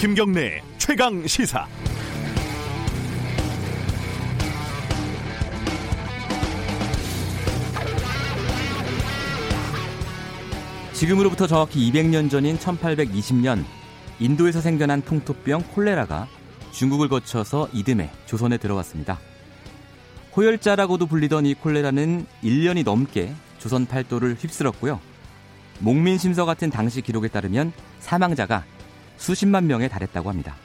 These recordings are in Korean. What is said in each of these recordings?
김경래 최강 시사. 지금으로부터 정확히 200년 전인 1820년 인도에서 생겨난 풍토병 콜레라가 중국을 거쳐서 이듬해 조선에 들어왔습니다. 호열자라고도 불리던 이 콜레라는 1년이 넘게 조선 팔도를 휩쓸었고요. 목민심서 같은 당시 기록에 따르면 사망자가 수십만 명에 달했다고 합니다.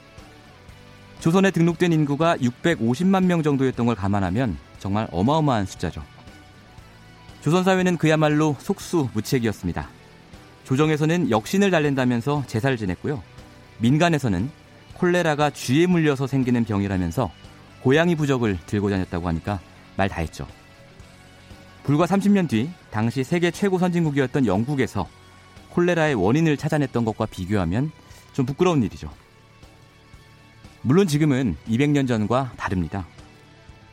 조선에 등록된 인구가 650만 명 정도였던 걸 감안하면 정말 어마어마한 숫자죠. 조선 사회는 그야말로 속수무책이었습니다. 조정에서는 역신을 달랜다면서 제사를 지냈고요. 민간에서는 콜레라가 쥐에 물려서 생기는 병이라면서 고양이 부적을 들고 다녔다고 하니까 말 다 했죠. 불과 30년 뒤 당시 세계 최고 선진국이었던 영국에서 콜레라의 원인을 찾아냈던 것과 비교하면 좀 부끄러운 일이죠. 물론 지금은 200년 전과 다릅니다.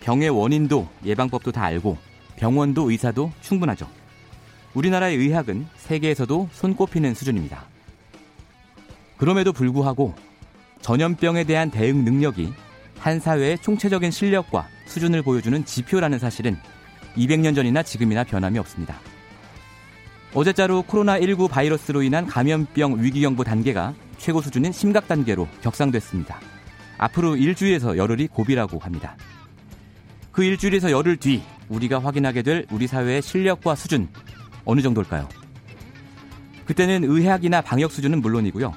병의 원인도 예방법도 다 알고 병원도 의사도 충분하죠. 우리나라의 의학은 세계에서도 손꼽히는 수준입니다. 그럼에도 불구하고 전염병에 대한 대응 능력이 한 사회의 총체적인 실력과 수준을 보여주는 지표라는 사실은 200년 전이나 지금이나 변함이 없습니다. 어제자로 코로나19 바이러스로 인한 감염병 위기경보 단계가 최고 수준인 심각 단계로 격상됐습니다. 앞으로 일주일에서 열흘이 고비라고 합니다. 그 일주일에서 열흘 뒤 우리가 확인하게 될 우리 사회의 실력과 수준 어느 정도일까요? 그때는 의학이나 방역 수준은 물론이고요.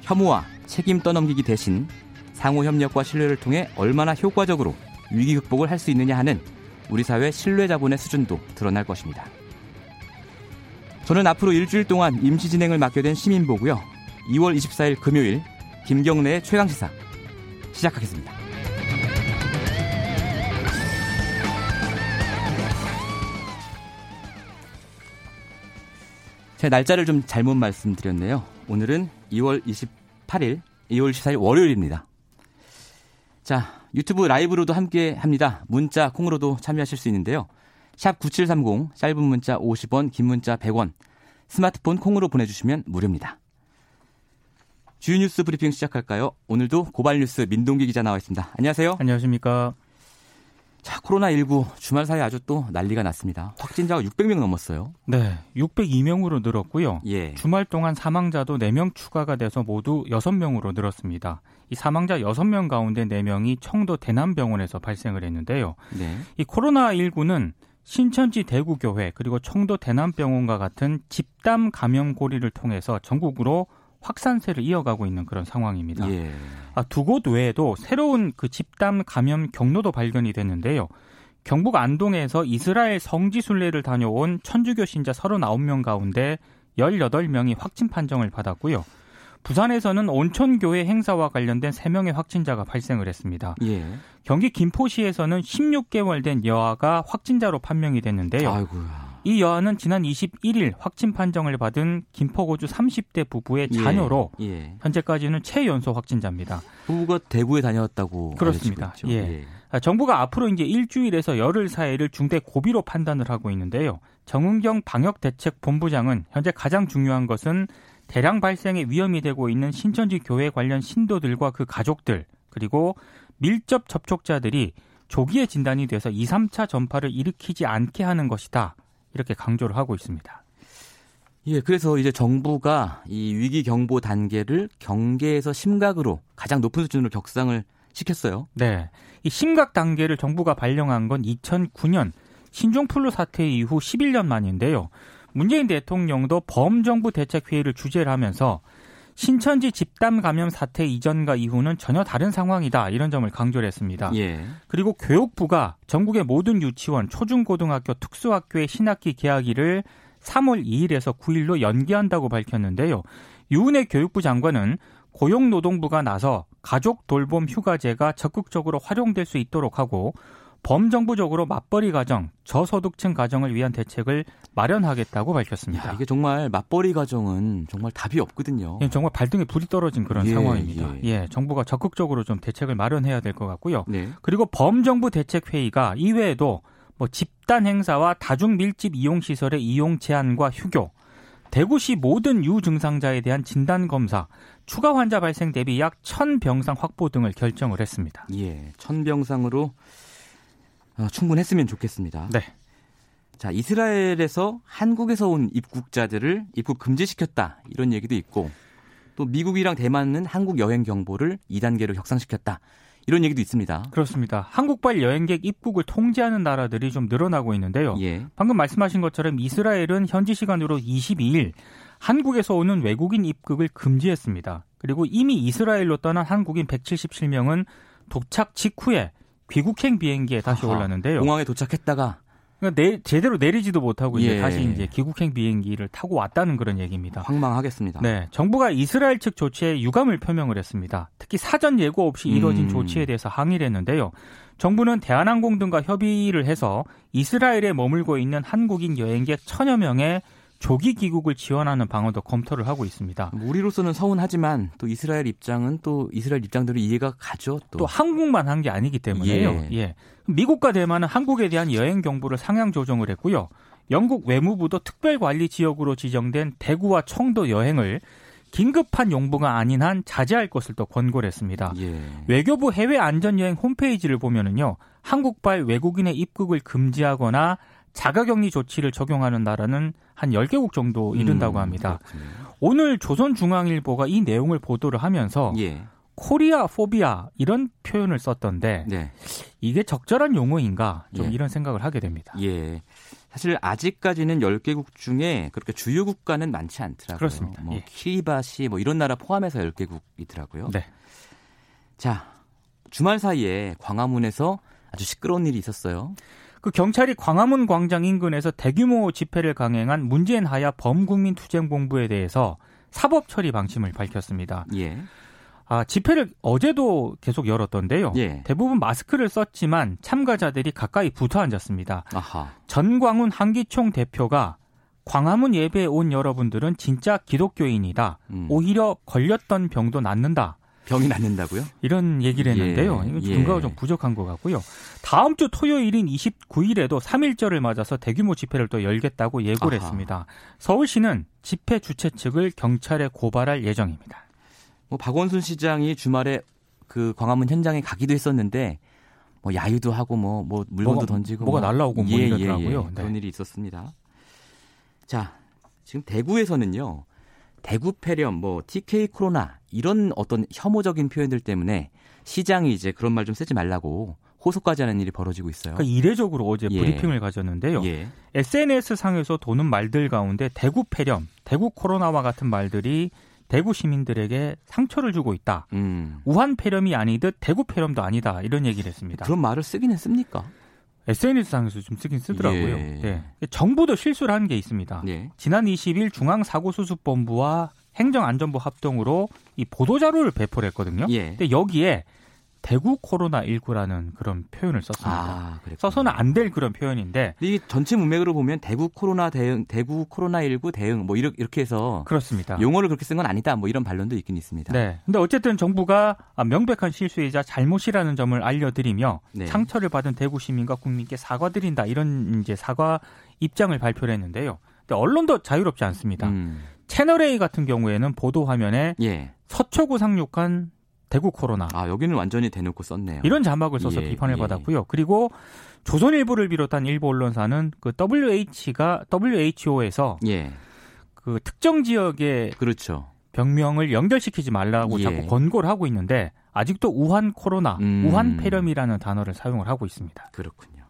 혐오와 책임 떠넘기기 대신 상호 협력과 신뢰를 통해 얼마나 효과적으로 위기 극복을 할 수 있느냐 하는 우리 사회 신뢰 자본의 수준도 드러날 것입니다. 저는 앞으로 일주일 동안 임시 진행을 맡게 된 시민보고요. 2월 24일 금요일 김경래의 최강시사 시작하겠습니다. 제 날짜를 좀 잘못 말씀드렸네요. 오늘은 2월 28일, 2월 24일 월요일입니다. 자, 유튜브 라이브로도 함께 합니다. 문자, 콩으로도 참여하실 수 있는데요. 샵 9730, 짧은 문자 50원, 긴 문자 100원, 스마트폰 콩으로 보내주시면 무료입니다. 주요 뉴스 브리핑 시작할까요? 오늘도 고발 뉴스 민동기 기자 나와 있습니다. 안녕하세요. 안녕하십니까. 자, 코로나19 주말 사이 아주 또 난리가 났습니다. 확진자가 600명 넘었어요. 네, 602명으로 늘었고요. 예. 주말 동안 사망자도 4명 추가가 돼서 모두 6명으로 늘었습니다. 이 사망자 6명 가운데 4명이 청도 대남병원에서 발생을 했는데요. 네. 이 코로나19는 신천지 대구교회 그리고 청도 대남병원과 같은 집단 감염 고리를 통해서 전국으로 확산세를 이어가고 있는 그런 상황입니다. 예. 아, 두 곳 외에도 새로운 그 집단 감염 경로도 발견이 됐는데요. 경북 안동에서 이스라엘 성지 순례를 다녀온 천주교 신자 39명 가운데 18명이 확진 판정을 받았고요. 부산에서는 온천교회 행사와 관련된 3명의 확진자가 발생을 했습니다. 예. 경기 김포시에서는 16개월 된 여아가 확진자로 판명이 됐는데요. 아이고야. 이 여아는 지난 21일 확진 판정을 받은 김포고주 30대 부부의 자녀로 예. 예. 현재까지는 최연소 확진자입니다. 부부가 대구에 다녔다고 그렇습니다. 있죠. 예. 아, 정부가 앞으로 이제 일주일에서 열흘 사이를 중대 고비로 판단을 하고 있는데요. 정은경 방역대책본부장은 현재 가장 중요한 것은 대량 발생의 위험이 되고 있는 신천지 교회 관련 신도들과 그 가족들 그리고 밀접 접촉자들이 조기에 진단이 돼서 2, 3차 전파를 일으키지 않게 하는 것이다. 이렇게 강조를 하고 있습니다. 예, 그래서 이제 정부가 이 위기 경보 단계를 경계에서 심각으로 가장 높은 수준으로 격상을 시켰어요. 네. 이 심각 단계를 정부가 발령한 건 2009년 신종플루 사태 이후 11년 만인데요. 문재인 대통령도 범정부 대책회의를 주재를 하면서 신천지 집단 감염 사태 이전과 이후는 전혀 다른 상황이다 이런 점을 강조를 했습니다. 예. 그리고 교육부가 전국의 모든 유치원, 초중고등학교, 특수학교의 신학기 개학일을 3월 2일에서 9일로 연기한다고 밝혔는데요. 유은혜 교육부 장관은 고용노동부가 나서 가족 돌봄 휴가제가 적극적으로 활용될 수 있도록 하고 범정부적으로 맞벌이 가정, 저소득층 가정을 위한 대책을 마련하겠다고 밝혔습니다. 야, 이게 정말 맞벌이 가정은 정말 답이 없거든요. 예, 정말 발등에 불이 떨어진 그런 예, 상황입니다. 예. 예, 정부가 적극적으로 좀 대책을 마련해야 될 것 같고요. 네. 그리고 범정부 대책 회의가 이외에도 뭐 집단 행사와 다중 밀집 이용 시설의 이용 제한과 휴교, 대구시 모든 유증상자에 대한 진단 검사, 추가 환자 발생 대비 약 1000병상 확보 등을 결정을 했습니다. 예, 1000병상으로 어, 충분했으면 좋겠습니다. 네. 자, 이스라엘에서 한국에서 온 입국자들을 입국 금지시켰다. 이런 얘기도 있고 또 미국이랑 대만은 한국 여행 경보를 2단계로 격상시켰다. 이런 얘기도 있습니다. 그렇습니다. 한국발 여행객 입국을 통제하는 나라들이 좀 늘어나고 있는데요. 예. 방금 말씀하신 것처럼 이스라엘은 현지 시간으로 22일 한국에서 오는 외국인 입국을 금지했습니다. 그리고 이미 이스라엘로 떠난 한국인 177명은 도착 직후에 귀국행 비행기에 다시 아하, 올랐는데요. 공항에 도착했다가 그러니까 내, 제대로 내리지도 못하고 이제 예. 다시 이제 귀국행 비행기를 타고 왔다는 그런 얘기입니다. 황망하겠습니다. 네, 정부가 이스라엘 측 조치에 유감을 표명을 했습니다. 특히 사전 예고 없이 이뤄진 음. 조치에 대해서 항의를 했는데요. 정부는 대한항공 등과 협의를 해서 이스라엘에 머물고 있는 한국인 여행객 천여 명의 조기 귀국을 지원하는 방안도 검토를 하고 있습니다. 뭐 우리로서는 서운하지만 또 이스라엘 입장은 또 이스라엘 입장대로 이해가 가죠. 또, 또 한국만 한 게 아니기 때문에요. 예. 예. 미국과 대만은 한국에 대한 여행 경보를 상향 조정을 했고요. 영국 외무부도 특별관리 지역으로 지정된 대구와 청도 여행을 긴급한 용부가 아닌 한 자제할 것을 또 권고를 했습니다. 예. 외교부 해외 안전여행 홈페이지를 보면은요. 한국발 외국인의 입국을 금지하거나 자가격리 조치를 적용하는 나라는 한 10개국 정도 이른다고 음, 합니다. 그렇군요. 오늘 조선중앙일보가 이 내용을 보도를 하면서 예. 코리아 포비아 이런 표현을 썼던데 네. 이게 적절한 용어인가 좀 예. 이런 생각을 하게 됩니다. 예. 사실 아직까지는 10개국 중에 그렇게 주요 국가는 많지 않더라고요. 그렇습니다. 뭐 예. 키리바시 뭐 이런 나라 포함해서 10개국이더라고요. 네. 자, 주말 사이에 광화문에서 아주 시끄러운 일이 있었어요. 그 경찰이 광화문 광장 인근에서 대규모 집회를 강행한 문재인 하야 범국민 투쟁본부에 대해서 사법 처리 방침을 밝혔습니다. 예. 아, 집회를 어제도 계속 열었던데요. 예. 대부분 마스크를 썼지만 참가자들이 가까이 붙어 앉았습니다. 아하. 전광훈 한기총 대표가 광화문 예배에 온 여러분들은 진짜 기독교인이다. 음. 오히려 걸렸던 병도 낫는다. 병이 낫는다고요? 이런 얘기를 했는데요. 예, 이건 예. 증거가 좀 부족한 것 같고요. 다음 주 토요일인 29일에도 3일절을 맞아서 대규모 집회를 또 열겠다고 예고를 아하. 했습니다. 서울시는 집회 주최 측을 경찰에 고발할 예정입니다. 뭐 박원순 시장이 주말에 그 광화문 현장에 가기도 했었는데 뭐 야유도 하고 뭐 뭐 물건도 뭐가- 던지고 뭐가 뭐. 날라오고 뭐 예, 이러더라고요. 예, 예. 네. 그런 일이 있었습니다. 자, 지금 대구에서는요. 대구 폐렴, 뭐 TK 코로나 이런 어떤 혐오적인 표현들 때문에 시장이 이제 그런 말 좀 쓰지 말라고 호소까지 하는 일이 벌어지고 있어요. 그러니까 이례적으로 어제 예. 브리핑을 가졌는데요. 예. SNS 상에서 도는 말들 가운데 대구 폐렴, 대구 코로나와 같은 말들이 대구 시민들에게 상처를 주고 있다. 음. 우한 폐렴이 아니듯 대구 폐렴도 아니다. 이런 얘기를 했습니다. 그런 말을 쓰긴 했습니까? SNS 상에서 좀 쓰긴 쓰더라고요. 예. 예. 정부도 실수를 한 게 있습니다. 예. 지난 20일 중앙사고수습본부와 행정안전부 합동으로 이 보도자료를 배포를 했거든요. 예. 근데 여기에 대구 코로나19라는 그런 표현을 썼습니다. 아. 써서는 안 될 그런 표현인데 이 전체 문맥으로 보면 대구 코로나 대응, 대구 코로나19 대응 뭐 이렇게, 이렇게 해서 그렇습니다. 용어를 그렇게 쓴 건 아니다. 뭐 이런 반론도 있긴 있습니다. 네. 근데 어쨌든 정부가 아, 명백한 실수이자 잘못이라는 점을 알려드리며 네. 상처를 받은 대구 시민과 국민께 사과드린다 이런 이제 사과 입장을 발표를 했는데요. 근데 언론도 자유롭지 않습니다. 음. 채널 A 같은 경우에는 보도 화면에 예. 서초구 상륙한 대구 코로나 아, 여기는 완전히 대놓고 썼네요. 이런 자막을 써서 예, 비판을 예. 받았고요. 그리고 조선일보를 비롯한 일부 언론사는 그 WH가 WHO에서 예. 그 특정 지역의 그렇죠. 병명을 연결시키지 말라고 예. 자꾸 권고를 하고 있는데 아직도 우한 코로나, 음. 우한 폐렴이라는 단어를 사용을 하고 있습니다. 그렇군요.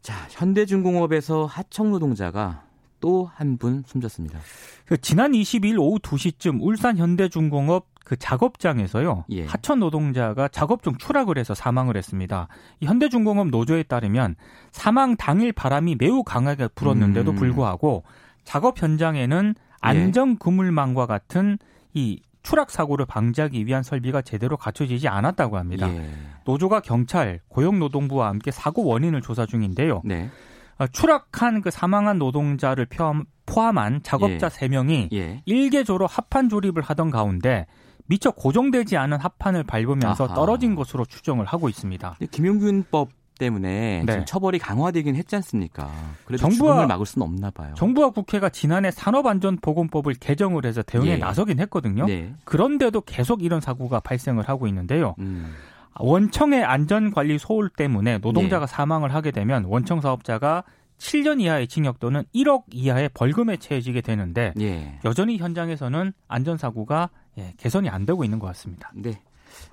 자, 현대중공업에서 하청 노동자가 또 한 분 숨졌습니다. 그 지난 22일 오후 2시쯤 울산 현대중공업 그 작업장에서요. 예. 하천 노동자가 작업 중 추락을 해서 사망을 했습니다. 이 현대중공업 노조에 따르면 사망 당일 바람이 매우 강하게 불었는데도 음. 불구하고 작업 현장에는 안전 그물망과 같은 이 추락 사고를 방지하기 위한 설비가 제대로 갖춰지지 않았다고 합니다. 예. 노조가 경찰, 고용노동부와 함께 사고 원인을 조사 중인데요. 네. 어, 추락한 그 사망한 노동자를 포함, 포함한 작업자 예. 세 3명이 예. 일개조로 합판 조립을 하던 가운데 미처 고정되지 않은 합판을 밟으면서 아하. 떨어진 것으로 추정을 하고 있습니다. 김용균법 때문에 네. 지금 처벌이 강화되긴 했지 않습니까? 정부와, 죽음을 막을 수는 없나 봐요. 정부와 국회가 지난해 산업안전보건법을 개정을 해서 대응에 예. 나서긴 했거든요. 네. 그런데도 계속 이런 사고가 발생을 하고 있는데요. 음. 원청의 안전관리 소홀 때문에 노동자가 네. 사망을 하게 되면 원청 사업자가 7년 이하의 징역 또는 1억 이하의 벌금에 처해지게 되는데 예. 여전히 현장에서는 안전사고가 예, 개선이 안 되고 있는 것 같습니다. 네.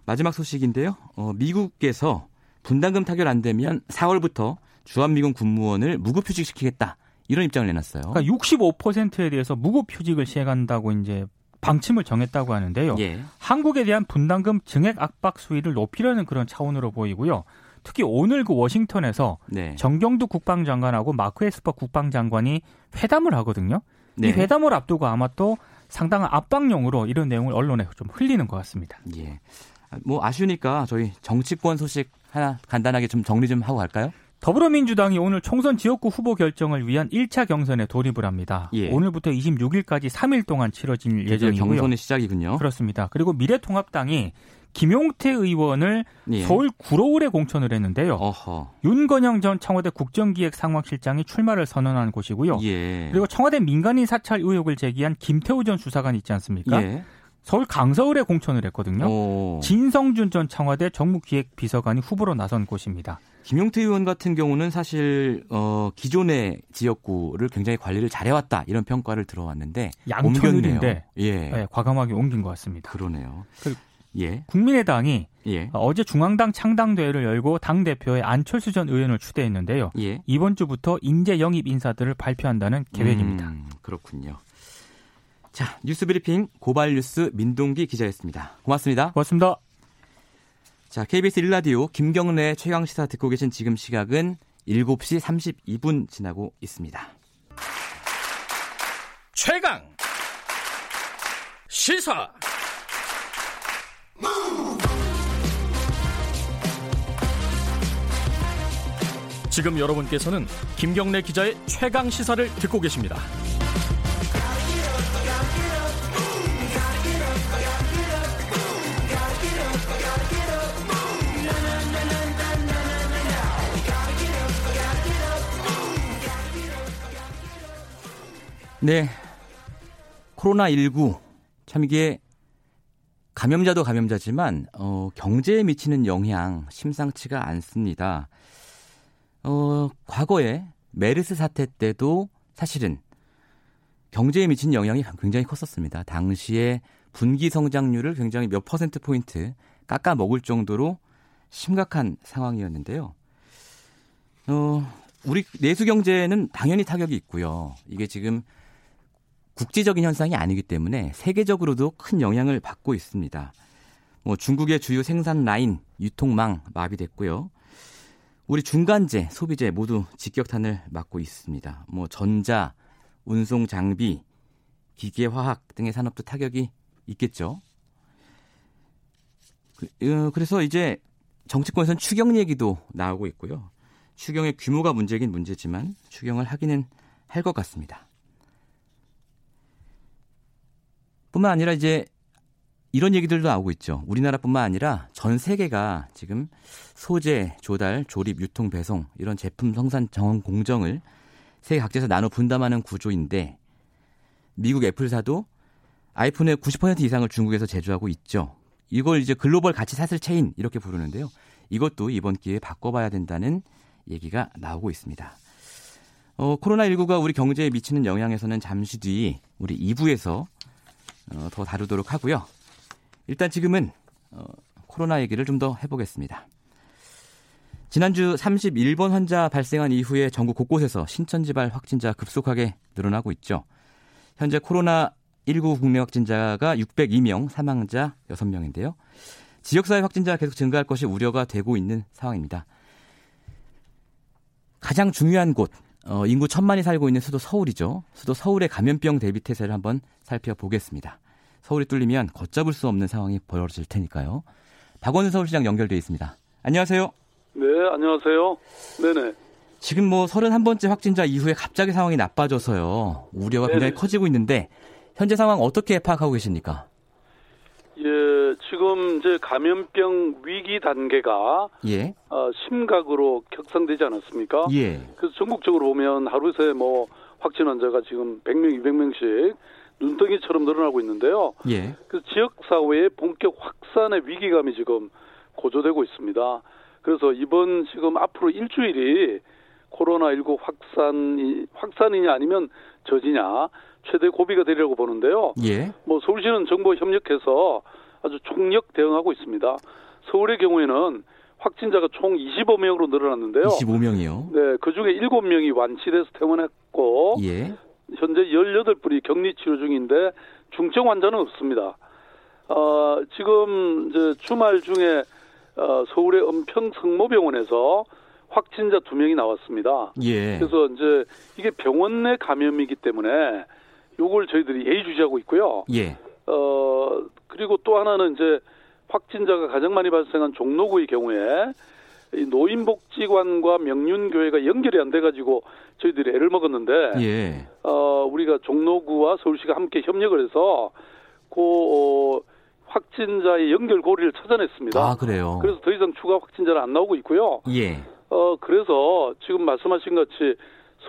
마지막 소식인데요. 어, 미국에서 분담금 타결 안 되면 4월부터 주한미군 군무원을 무급휴직시키겠다. 이런 입장을 내놨어요. 그러니까 65%에 대해서 무급휴직을 시행한다고 이제 방침을 정했다고 하는데요. 예. 한국에 대한 분담금 증액 압박 수위를 높이려는 그런 차원으로 보이고요. 특히 오늘 그 워싱턴에서 네. 정경두 국방장관하고 마크 에스퍼 국방장관이 회담을 하거든요. 네. 이 회담을 앞두고 아마 또 상당한 압박용으로 이런 내용을 언론에 좀 흘리는 것 같습니다. 예. 뭐 아쉬우니까 저희 정치권 소식 하나 간단하게 좀 정리 좀 하고 갈까요? 더불어민주당이 오늘 총선 지역구 후보 결정을 위한 1차 경선에 돌입을 합니다. 예. 오늘부터 26일까지 3일 동안 치러질 예정이고요. 경선의 시작이군요. 그렇습니다. 그리고 미래통합당이 김용태 의원을 예. 서울 구로울에 공천을 했는데요. 어허. 윤건영 전 청와대 국정기획상황실장이 출마를 선언한 곳이고요. 예. 그리고 청와대 민간인 사찰 의혹을 제기한 김태우 전 수사관 있지 않습니까? 예. 서울 강서울에 공천을 했거든요. 오. 진성준 전 청와대 정무기획비서관이 후보로 나선 곳입니다. 김용태 의원 같은 경우는 사실 어, 기존의 지역구를 굉장히 관리를 잘해왔다 이런 평가를 들어왔는데 양천인데 예. 네, 과감하게 옮긴 것 같습니다. 그러네요. 예. 국민의당이 예. 어제 중앙당 창당대회를 열고 당 대표의 안철수 전 의원을 추대했는데요. 예. 이번 주부터 인재 영입 인사들을 발표한다는 계획입니다. 음, 그렇군요. 자, 뉴스 브리핑 고발뉴스 민동기 기자였습니다. 고맙습니다. 고맙습니다. 자, KBS 1라디오 김경래 최강 시사 듣고 계신 지금 시각은 7시 32분 지나고 있습니다. 최강 시사 지금 여러분께서는 김경래 기자의 최강 시사를 듣고 계십니다. 네. 코로나19 참 이게 감염자도 감염자지만 어, 경제에 미치는 영향 심상치가 않습니다. 어, 과거에 메르스 사태 때도 사실은 경제에 미친 영향이 굉장히 컸었습니다. 당시에 분기 성장률을 굉장히 몇 퍼센트 포인트 깎아 먹을 정도로 심각한 상황이었는데요. 어, 우리 내수 경제는 당연히 타격이 있고요. 이게 지금 국제적인 현상이 아니기 때문에 세계적으로도 큰 영향을 받고 있습니다. 뭐 중국의 주요 생산 라인, 유통망 마비됐고요. 우리 중간재, 소비재 모두 직격탄을 맞고 있습니다. 뭐 전자, 운송 장비, 기계 화학 등의 산업도 타격이 있겠죠. 그, 어, 그래서 이제 정치권에서는 추경 얘기도 나오고 있고요. 추경의 규모가 문제긴 문제지만 추경을 하기는 할 것 같습니다. 뿐만 아니라 이제 이런 얘기들도 나오고 있죠. 우리나라뿐만 아니라 전 세계가 지금 소재, 조달, 조립, 유통, 배송 이런 제품 생산 정원 공정을 세계 각지에서 나눠 분담하는 구조인데 미국 애플사도 아이폰의 90% 이상을 중국에서 제조하고 있죠. 이걸 이제 글로벌 가치 사슬 체인 이렇게 부르는데요. 이것도 이번 기회에 바꿔봐야 된다는 얘기가 나오고 있습니다. 어, 코로나19가 우리 경제에 미치는 영향에서는 잠시 뒤 우리 2부에서 어, 더 다루도록 하고요. 일단 지금은 어, 코로나 얘기를 좀 더 해보겠습니다. 지난주 31번 환자 발생한 이후에 전국 곳곳에서 신천지발 확진자 급속하게 늘어나고 있죠. 현재 코로나19 국내 확진자가 602명, 사망자 6명인데요. 지역사회 확진자가 계속 증가할 것이 우려가 되고 있는 상황입니다. 가장 중요한 곳, 어, 인구 천만이 살고 있는 수도 서울이죠. 수도 서울의 감염병 대비 태세를 한번 살펴보겠습니다. 서울이 뚫리면 걷잡을 수 없는 상황이 벌어질 테니까요. 박원순 서울시장 연결돼 있습니다. 안녕하세요. 네, 안녕하세요. 네네. 지금 뭐 31번째 확진자 이후에 갑자기 상황이 나빠져서요. 우려가 네네. 굉장히 커지고 있는데 현재 상황 어떻게 파악하고 계십니까? 예, 네, 지금 이제 감염병 위기 단계가 예. 어, 심각으로 격상되지 않았습니까? 예. 그래서 전국적으로 보면 하루 새뭐 확진 환자가 지금 100명, 200명씩 눈덩이처럼 늘어나고 있는데요. 예. 그 지역 사회의 본격 확산의 위기감이 지금 고조되고 있습니다. 그래서 이번 지금 앞으로 일주일이 코로나19 확산이 확산이냐 아니면 저지냐 최대 고비가 되리라고 보는데요. 예. 뭐 서울시는 정부와 협력해서 아주 총력 대응하고 있습니다. 서울의 경우에는 확진자가 총 25명으로 늘어났는데요. 25명이요. 네, 그 중에 7명이 완치돼서 퇴원했고 예. 현재 18분이 격리 치료 중인데 중증 환자는 없습니다. 어, 지금 이제 주말 중에 어, 서울의 은평 성모병원에서 확진자 두 명이 나왔습니다. 예. 그래서 이제 이게 병원 내 감염이기 때문에 요걸 저희들이 예의주시하고 있고요. 예. 어, 그리고 또 하나는 이제 확진자가 가장 많이 발생한 종로구의 경우에 이 노인복지관과 명륜교회가 연결이 안 돼가지고 저희들이 애를 먹었는데 예. 어, 우리가 종로구와 서울시가 함께 협력을 해서 그 어, 확진자의 연결 고리를 찾아냈습니다. 아, 그래요. 그래서 더 이상 추가 확진자는 안 나오고 있고요. 예. 어, 그래서 지금 말씀하신 것 같이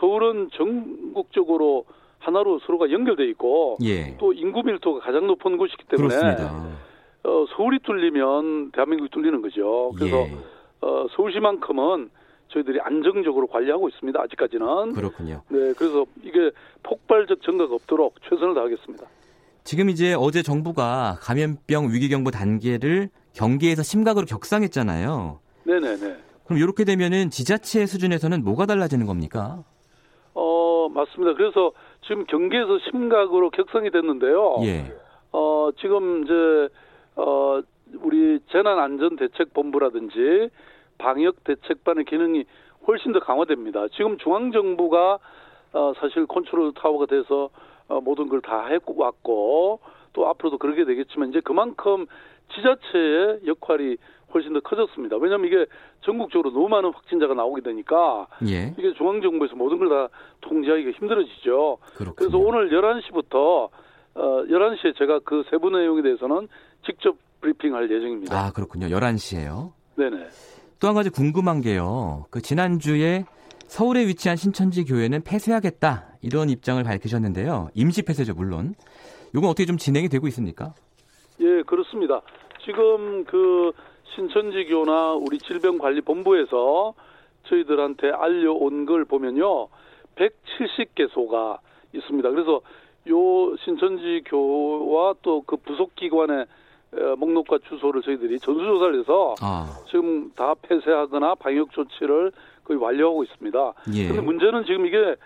서울은 전국적으로 하나로 서로가 연결돼 있고 예. 또 인구 밀도가 가장 높은 곳이기 때문에 그렇습니다. 어, 서울이 뚫리면 대한민국이 뚫리는 거죠. 그래서 예. 어, 서울시만큼은 저희들이 안정적으로 관리하고 있습니다. 아직까지는. 그렇군요. 네, 그래서 이게 폭발적 증가가 없도록 최선을 다하겠습니다. 지금 이제 어제 정부가 감염병 위기경보 단계를 경계에서 심각으로 격상했잖아요. 네네네. 그럼 이렇게 되면은 지자체 수준에서는 뭐가 달라지는 겁니까? 어, 맞습니다. 그래서 지금 경계에서 심각으로 격상이 됐는데요. 예. 어, 지금 이제, 어, 우리 재난안전대책본부라든지 방역 대책반의 기능이 훨씬 더 강화됩니다. 지금 중앙 정부가 어, 사실 컨트롤 타워가 돼서 어, 모든 걸다 해왔고 또 앞으로도 그렇게 되겠지만 이제 그만큼 지자체의 역할이 훨씬 더 커졌습니다. 왜냐하면 이게 전국적으로 너무 많은 확진자가 나오게 되니까 예. 이게 중앙정부에서 모든 걸 다 통제하기가 힘들어지죠. 그렇군요. 그래서 오늘 11시부터 어 11시에 제가 그 세부 내용에 대해서는 직접 브리핑할 예정입니다. 아, 그렇군요. 11시에요. 네네. 또 한 가지 궁금한 게요. 그 지난주에 서울에 위치한 신천지 교회는 폐쇄하겠다 이런 입장을 밝히셨는데요. 임시 폐쇄죠, 물론. 이건 어떻게 좀 진행이 되고 있습니까? 예, 그렇습니다. 지금 그 신천지교나 우리 질병관리본부에서 저희들한테 알려온 걸 보면요. 170개소가 있습니다. 그래서 요 신천지교와 또 그 부속기관의 어, 목록과 주소를 저희들이 전수조사를 해서 아, 지금 다 폐쇄하거나 방역 조치를 거의 완료하고 있습니다. 예. 근데 문제는 지금 이게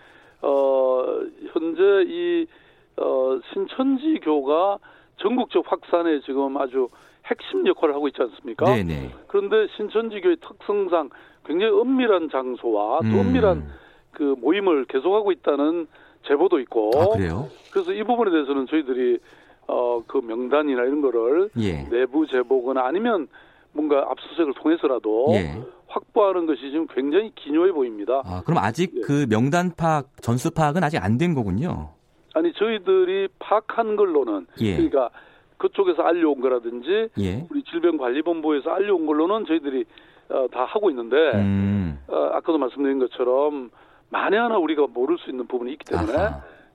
어 현재 이 어, 신천지교가 전국적 확산에 지금 아주 핵심 역할을 하고 있지 않습니까? 네네. 그런데 신천지교의 특성상 굉장히 은밀한 장소와 또 음. 은밀한 그 모임을 계속하고 있다는 제보도 있고 아, 그래요? 그래서 이 부분에 대해서는 저희들이 어 그 명단이나 이런 거를 예. 내부 제보거나 아니면 뭔가 압수수색을 통해서라도 예. 확보하는 것이 지금 굉장히 기묘해 보입니다. 아, 그럼 아직 예. 그 명단 파악, 전수 파악은 아직 안 된 거군요. 아니 저희들이 파악한 걸로는 예. 그러니까 그쪽에서 알려온 거라든지 예. 우리 질병관리본부에서 알려온 걸로는 저희들이 어, 다 하고 있는데 음. 어, 아까도 말씀드린 것처럼 만에 하나 우리가 모를 수 있는 부분이 있기 때문에.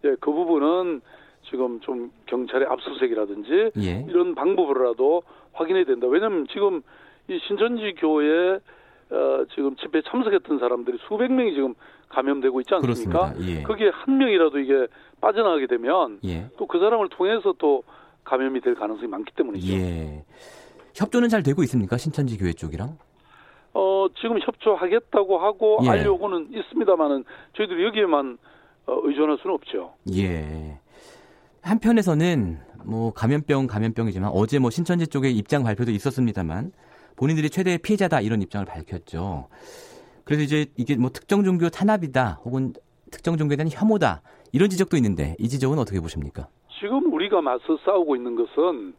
예, 그 부분은 지금 좀 경찰의 압수수색이라든지 예. 이런 방법으로라도 확인해야 된다. 왜냐하면 지금 이 신천지 교회 어, 지금 집회에 참석했던 사람들이 수백 명이 지금 감염되고 있지 않습니까? 예. 거기에 한 명이라도 이게 빠져나가게 되면 예. 또그 사람을 통해서 또 감염이 될 가능성이 많기 때문이죠. 예. 협조는 잘 되고 있습니까? 신천지 교회 쪽이랑? 어, 지금 협조하겠다고 하고 예. 알려고는 있습니다만은 저희들이 여기에만 어, 의존할 수는 없죠. 예. 한편에서는 뭐 감염병 감염병이지만 어제 뭐 신천지 쪽에 입장 발표도 있었습니다만 본인들이 최대의 피해자다 이런 입장을 밝혔죠. 그래서 이제 이게 뭐 특정 종교 탄압이다 혹은 특정 종교에 대한 혐오다 이런 지적도 있는데 이 지적은 어떻게 보십니까? 지금 우리가 맞서 싸우고 있는 것은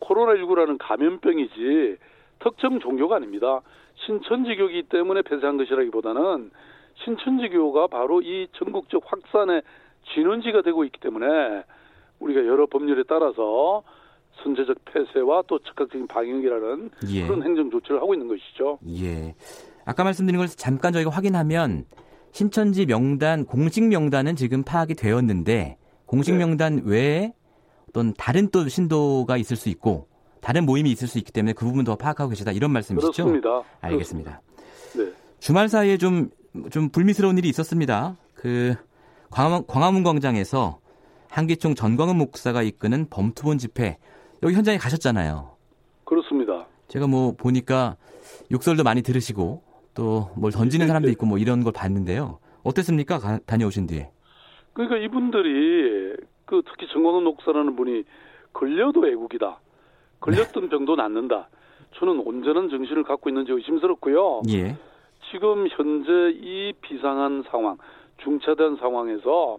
코로나19라는 감염병이지 특정 종교가 아닙니다. 신천지교이기 때문에 폐쇄한 것이라기보다는 신천지교가 바로 이 전국적 확산의 진원지가 되고 있기 때문에 우리가 여러 법률에 따라서 선제적 폐쇄와 또 즉각적인 방역이라는 예. 그런 행정 조치를 하고 있는 것이죠. 예. 아까 말씀드린 걸 잠깐 저희가 확인하면 신천지 명단 공식 명단은 지금 파악이 되었는데 공식 네. 명단 외에 어떤 다른 또 신도가 있을 수 있고 다른 모임이 있을 수 있기 때문에 그 부분 더 파악하고 계시다 이런 말씀이시죠? 그렇습니다. 알겠습니다. 그렇습니다. 네. 주말 사이에 좀, 좀 불미스러운 일이 있었습니다. 그, 광화문, 광화문 광장에서 한기총 전광훈 목사가 이끄는 범투본 집회, 여기 현장에 가셨잖아요. 그렇습니다. 제가 뭐 보니까 욕설도 많이 들으시고 또 뭘 던지는 사람도 있고 뭐 이런 걸 봤는데요. 어땠습니까? 가- 다녀오신 뒤에. 그러니까 이분들이 그 특히 정광훈 목사라는 분이 걸려도 애국이다. 걸렸던 병도 낫는다. 저는 온전한 정신을 갖고 있는지 의심스럽고요. 예. 지금 현재 이 비상한 상황, 중차대한 상황에서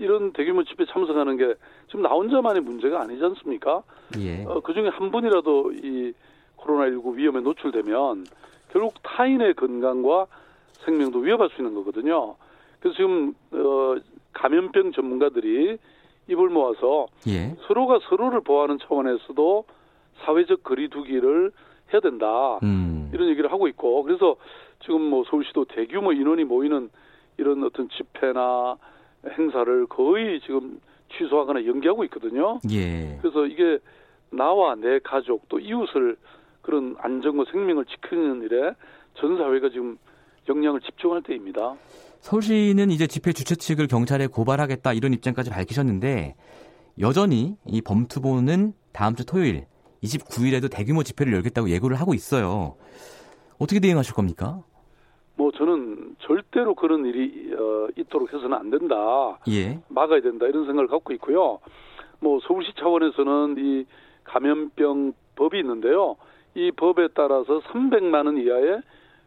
이런 대규모 집회 참석하는 게 지금 나 혼자만의 문제가 아니지 않습니까? 예. 어, 그 중에 한 분이라도 이 코로나19 위험에 노출되면 결국 타인의 건강과 생명도 위협할 수 있는 거거든요. 그래서 지금 어, 감염병 전문가들이 입을 모아서 예. 서로가 서로를 보호하는 차원에서도 사회적 거리두기를 해야 된다. 음. 이런 얘기를 하고 있고 그래서 지금 뭐 서울시도 대규모 인원이 모이는 이런 어떤 집회나 행사를 거의 지금 취소하거나 연기하고 있거든요. 예. 그래서 이게 나와 내 가족 또 이웃을 그런 안전과 생명을 지키는 일에 전 사회가 지금 역량을 집중할 때입니다. 서울시는 이제 집회 주최 측을 경찰에 고발하겠다 이런 입장까지 밝히셨는데 여전히 이 범투보는 다음 주 토요일 29일에도 대규모 집회를 열겠다고 예고를 하고 있어요. 어떻게 대응하실 겁니까? 뭐 저는 절대로 그런 일이 어, 있도록 해서는 안 된다. 예. 막아야 된다 이런 생각을 갖고 있고요. 뭐 서울시 차원에서는 이 감염병 법이 있는데요. 이 법에 따라서 300만 원 이하의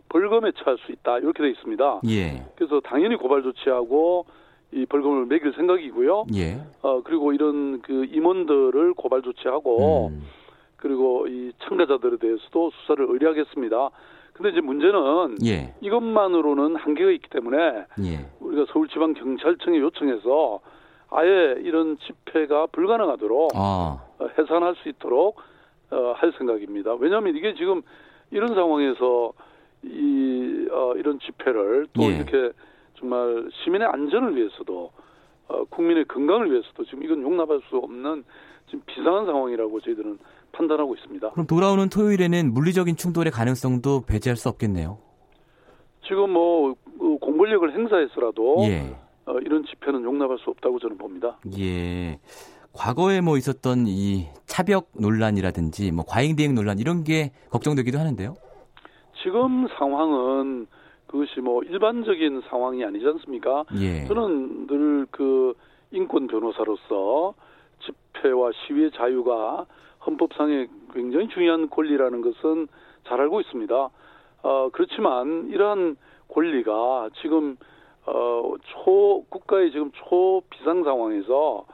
벌금에 처할 수 있다 이렇게 돼 있습니다. 예. 그래서 당연히 고발 조치하고 이 벌금을 매길 생각이고요. 예. 어 그리고 이런 그 임원들을 고발 조치하고 음. 그리고 이 참가자들에 대해서도 수사를 의뢰하겠습니다. 근데 이제 문제는 예. 이것만으로는 한계가 있기 때문에 예. 우리가 서울지방경찰청에 요청해서 아예 이런 집회가 불가능하도록 아. 어, 해산할 수 있도록 어, 할 생각입니다. 왜냐하면 이게 지금 이런 상황에서 이 어, 이런 집회를 또 예. 이렇게 정말 시민의 안전을 위해서도 어, 국민의 건강을 위해서도 지금 이건 용납할 수 없는 지금 비상한 상황이라고 저희들은 판단하고 있습니다. 그럼 돌아오는 토요일에는 물리적인 충돌의 가능성도 배제할 수 없겠네요. 지금 뭐 어, 공권력을 행사해서라도 예. 어, 이런 집회는 용납할 수 없다고 저는 봅니다. 예. 과거에 뭐 있었던 이 차벽 논란이라든지 뭐 과잉 대응 논란 이런 게 걱정되기도 하는데요. 지금 상황은 그것이 뭐 일반적인 상황이 아니지 않습니까? 예. 저는 늘 그 인권 변호사로서 집회와 시위의 자유가 헌법상의 굉장히 중요한 권리라는 것은 잘 알고 있습니다. 어, 그렇지만 이러한 권리가 지금 어, 초 국가의 지금 초 비상 상황에서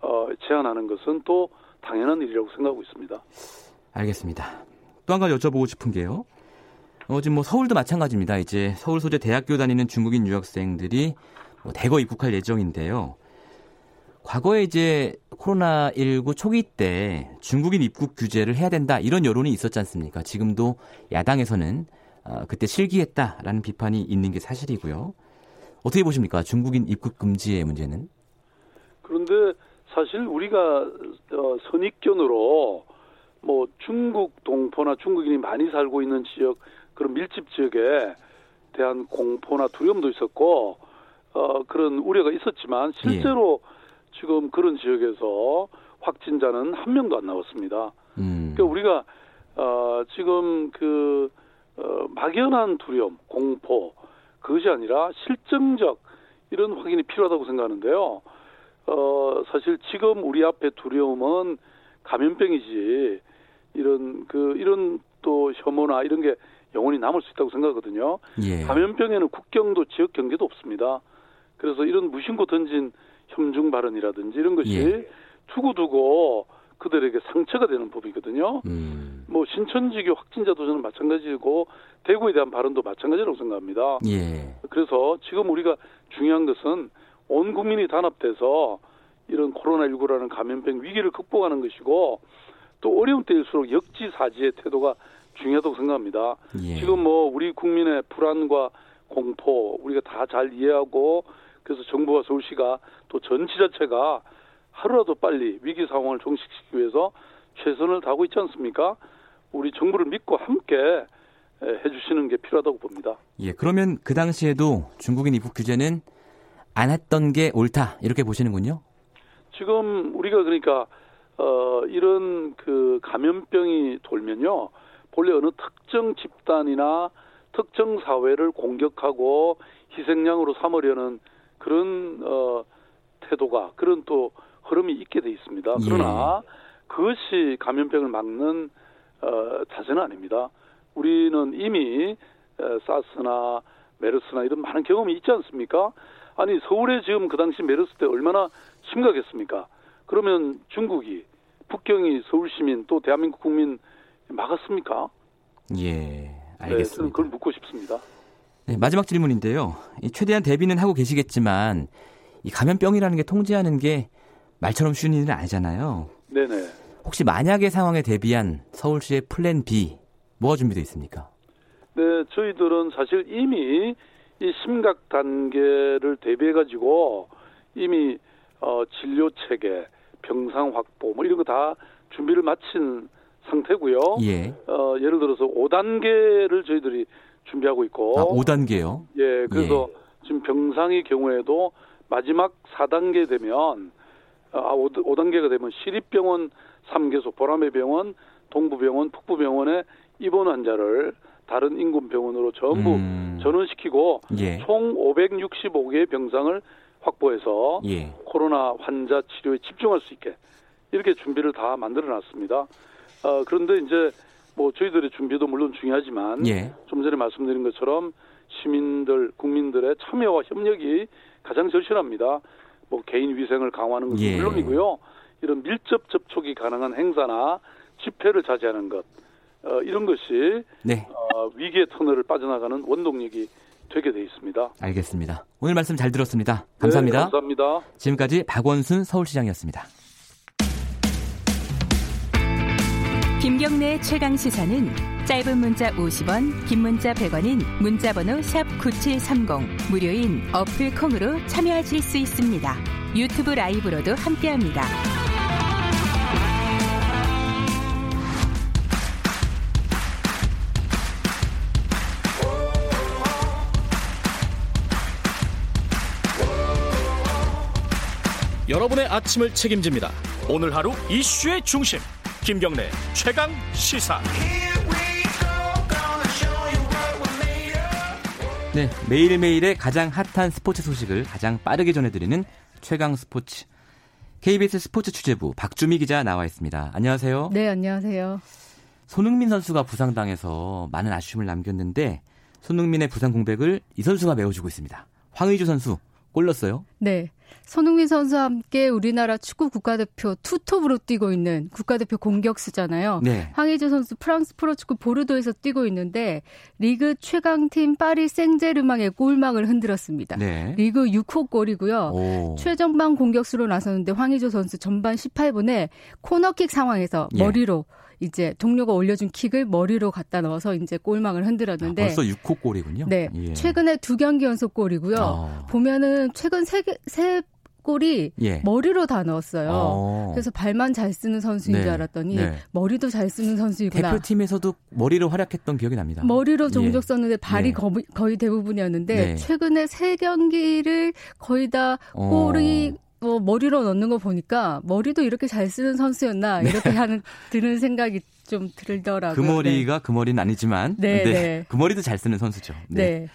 어, 제한하는 것은 또 당연한 일이라고 생각하고 있습니다. 알겠습니다. 또 한 가지 여쭤보고 싶은 게요. 어, 지금 뭐 서울도 마찬가지입니다. 이제 서울 소재 대학교 다니는 중국인 유학생들이 뭐 대거 입국할 예정인데요. 과거에 이제 코로나19 초기 때 중국인 입국 규제를 해야 된다 이런 여론이 있었지 않습니까? 지금도 야당에서는 어, 그때 실기했다라는 비판이 있는 게 사실이고요. 어떻게 보십니까? 중국인 입국 금지의 문제는? 그런데 사실 우리가 어, 선입견으로 뭐 중국 동포나 중국인이 많이 살고 있는 지역 그런 밀집 지역에 대한 공포나 두려움도 있었고 어, 그런 우려가 있었지만 실제로 지금 그런 지역에서 확진자는 한 명도 안 나왔습니다. 음. 그러니까 우리가 어, 지금 그 어, 막연한 두려움, 공포 그것이 아니라 실증적 이런 확인이 필요하다고 생각하는데요. 어, 사실 지금 우리 앞에 두려움은 감염병이지 이런 그 이런 또 혐오나 이런 게 영원히 남을 수 있다고 생각하거든요. 예. 감염병에는 국경도 지역 경계도 없습니다. 그래서 이런 무심코 던진 혐중 발언이라든지 이런 것이 예. 두고두고 그들에게 상처가 되는 법이거든요. 음. 뭐 신천지교 확진자도 저는 마찬가지고 대구에 대한 발언도 마찬가지라고 생각합니다. 예. 그래서 지금 우리가 중요한 것은 온 국민이 단합돼서 이런 코로나19라는 감염병 위기를 극복하는 것이고 또 어려운 때일수록 역지사지의 태도가 중요하다고 생각합니다. 예. 지금 뭐 우리 국민의 불안과 공포 우리가 다 잘 이해하고 그래서 정부와 서울시가 또전 지자체가 하루라도 빨리 위기 상황을 종식시키기 위해서 최선을 다하고 있지 않습니까? 우리 정부를 믿고 함께 해주시는 게 필요하다고 봅니다. 예, 그러면 그 당시에도 중국인 입국 규제는 안 했던 게 옳다 이렇게 보시는군요. 지금 우리가 그러니까 어, 이런 그 감염병이 돌면요, 본래 어느 특정 집단이나 특정 사회를 공격하고 희생양으로 삼으려는 그런 어, 태도가 그런 또 흐름이 있게 돼 있습니다. 예. 그러나 예. 그것이 감염병을 막는 어, 자세는 아닙니다. 우리는 이미 에, 사스나 메르스나 이런 많은 경험이 있지 않습니까? 아니 서울에 지금 그 당시 메르스 때 얼마나 심각했습니까? 그러면 중국이 북경이 서울 시민 또 대한민국 국민 막았습니까? 예, 알겠습니다. 네, 저는 그걸 묻고 싶습니다. 네, 마지막 질문인데요. 최대한 대비는 하고 계시겠지만 이 감염병이라는 게 통제하는 게 말처럼 쉬운 일은 아니잖아요. 네네. 혹시 만약의 상황에 대비한 서울시의 플랜 B 뭐가 준비되어 있습니까? 네, 저희들은 사실 이미 이 심각 단계를 대비해 가지고 이미 어, 진료 체계, 병상 확보 뭐 이런 거 다 준비를 마친 상태고요. 예. 어, 예를 들어서 5단계를 저희들이 준비하고 있고. 아, 5단계요? 예, 그래서 예. 지금 병상의 경우에도 마지막 4단계 되면 아, 5, 5단계가 되면 시립병원 3개소, 보라매 병원, 동부병원, 북부병원에 입원 환자를 다른 인근 병원으로 전부 음. 전원시키고 예. 총 565개의 병상을 확보해서 예. 코로나 환자 치료에 집중할 수 있게 이렇게 준비를 다 만들어 놨습니다. 어, 그런데 이제 뭐 저희들의 준비도 물론 중요하지만 예. 좀 전에 말씀드린 것처럼 시민들 국민들의 참여와 협력이 가장 절실합니다. 뭐 개인 위생을 강화하는 것은 예. 물론이고요. 이런 밀접 접촉이 가능한 행사나 집회를 자제하는 것 어, 이런 것이 네. 어, 위기의 터널을 빠져나가는 원동력이 되게 돼 있습니다. 알겠습니다. 오늘 말씀 잘 들었습니다. 감사합니다. 네, 감사합니다. 지금까지 박원순 서울시장이었습니다. 김경래 최강 시사는 짧은 문자 50원, 긴 문자 100원인 문자번호 샵 #9730 무료인 어플 콩으로 참여하실 수 있습니다. 유튜브 라이브로도 함께합니다. 여러분의 아침을 책임집니다. 오늘 하루 이슈의 중심 김경래 최강 시사. 네, 매일매일의 가장 핫한 스포츠 소식을 가장 빠르게 전해드리는 최강 스포츠. KBS 스포츠 취재부 박주미 기자 나와 있습니다. 안녕하세요. 네, 안녕하세요. 손흥민 선수가 부상당해서 많은 아쉬움을 남겼는데 손흥민의 부상 공백을 이 선수가 메워주고 있습니다. 황의주 선수 골 넣었어요? 네. 손흥민 선수와 함께 우리나라 축구 국가대표 투톱으로 뛰고 있는 국가대표 공격수잖아요. 네. 황희조 선수 프랑스 프로축구 보르도에서 뛰고 있는데 리그 최강팀 파리 생제르맹의 골망을 흔들었습니다. 네. 리그 6호 골이고요. 오. 최전방 공격수로 나섰는데 황희조 선수 전반 18분에 코너킥 상황에서 예. 머리로 이제 동료가 올려준 킥을 머리로 갖다 넣어서 이제 골망을 흔들었는데 아, 벌써 6호 골이군요. 네, 예. 최근에 두 경기 연속 골이고요. 아. 보면은 최근 세, 세 골이 예. 머리로 다 넣었어요. 어. 그래서 발만 잘 쓰는 선수인 네. 줄 알았더니 네. 머리도 잘 쓰는 선수이구나. 대표팀에서도 머리로 활약했던 기억이 납니다. 머리로 종족 예. 썼는데 발이 예. 거의, 거의 대부분이었는데 네. 최근에 세 경기를 거의 다 어. 골이 어. 뭐 머리로 넣는 거 보니까 머리도 이렇게 잘 쓰는 선수였나 네. 이렇게 하는 드는 생각이 좀 들더라고요. 그 머리가 네. 그 머리는 아니지만 네, 네. 그 머리도 잘 쓰는 선수죠. 네. 네.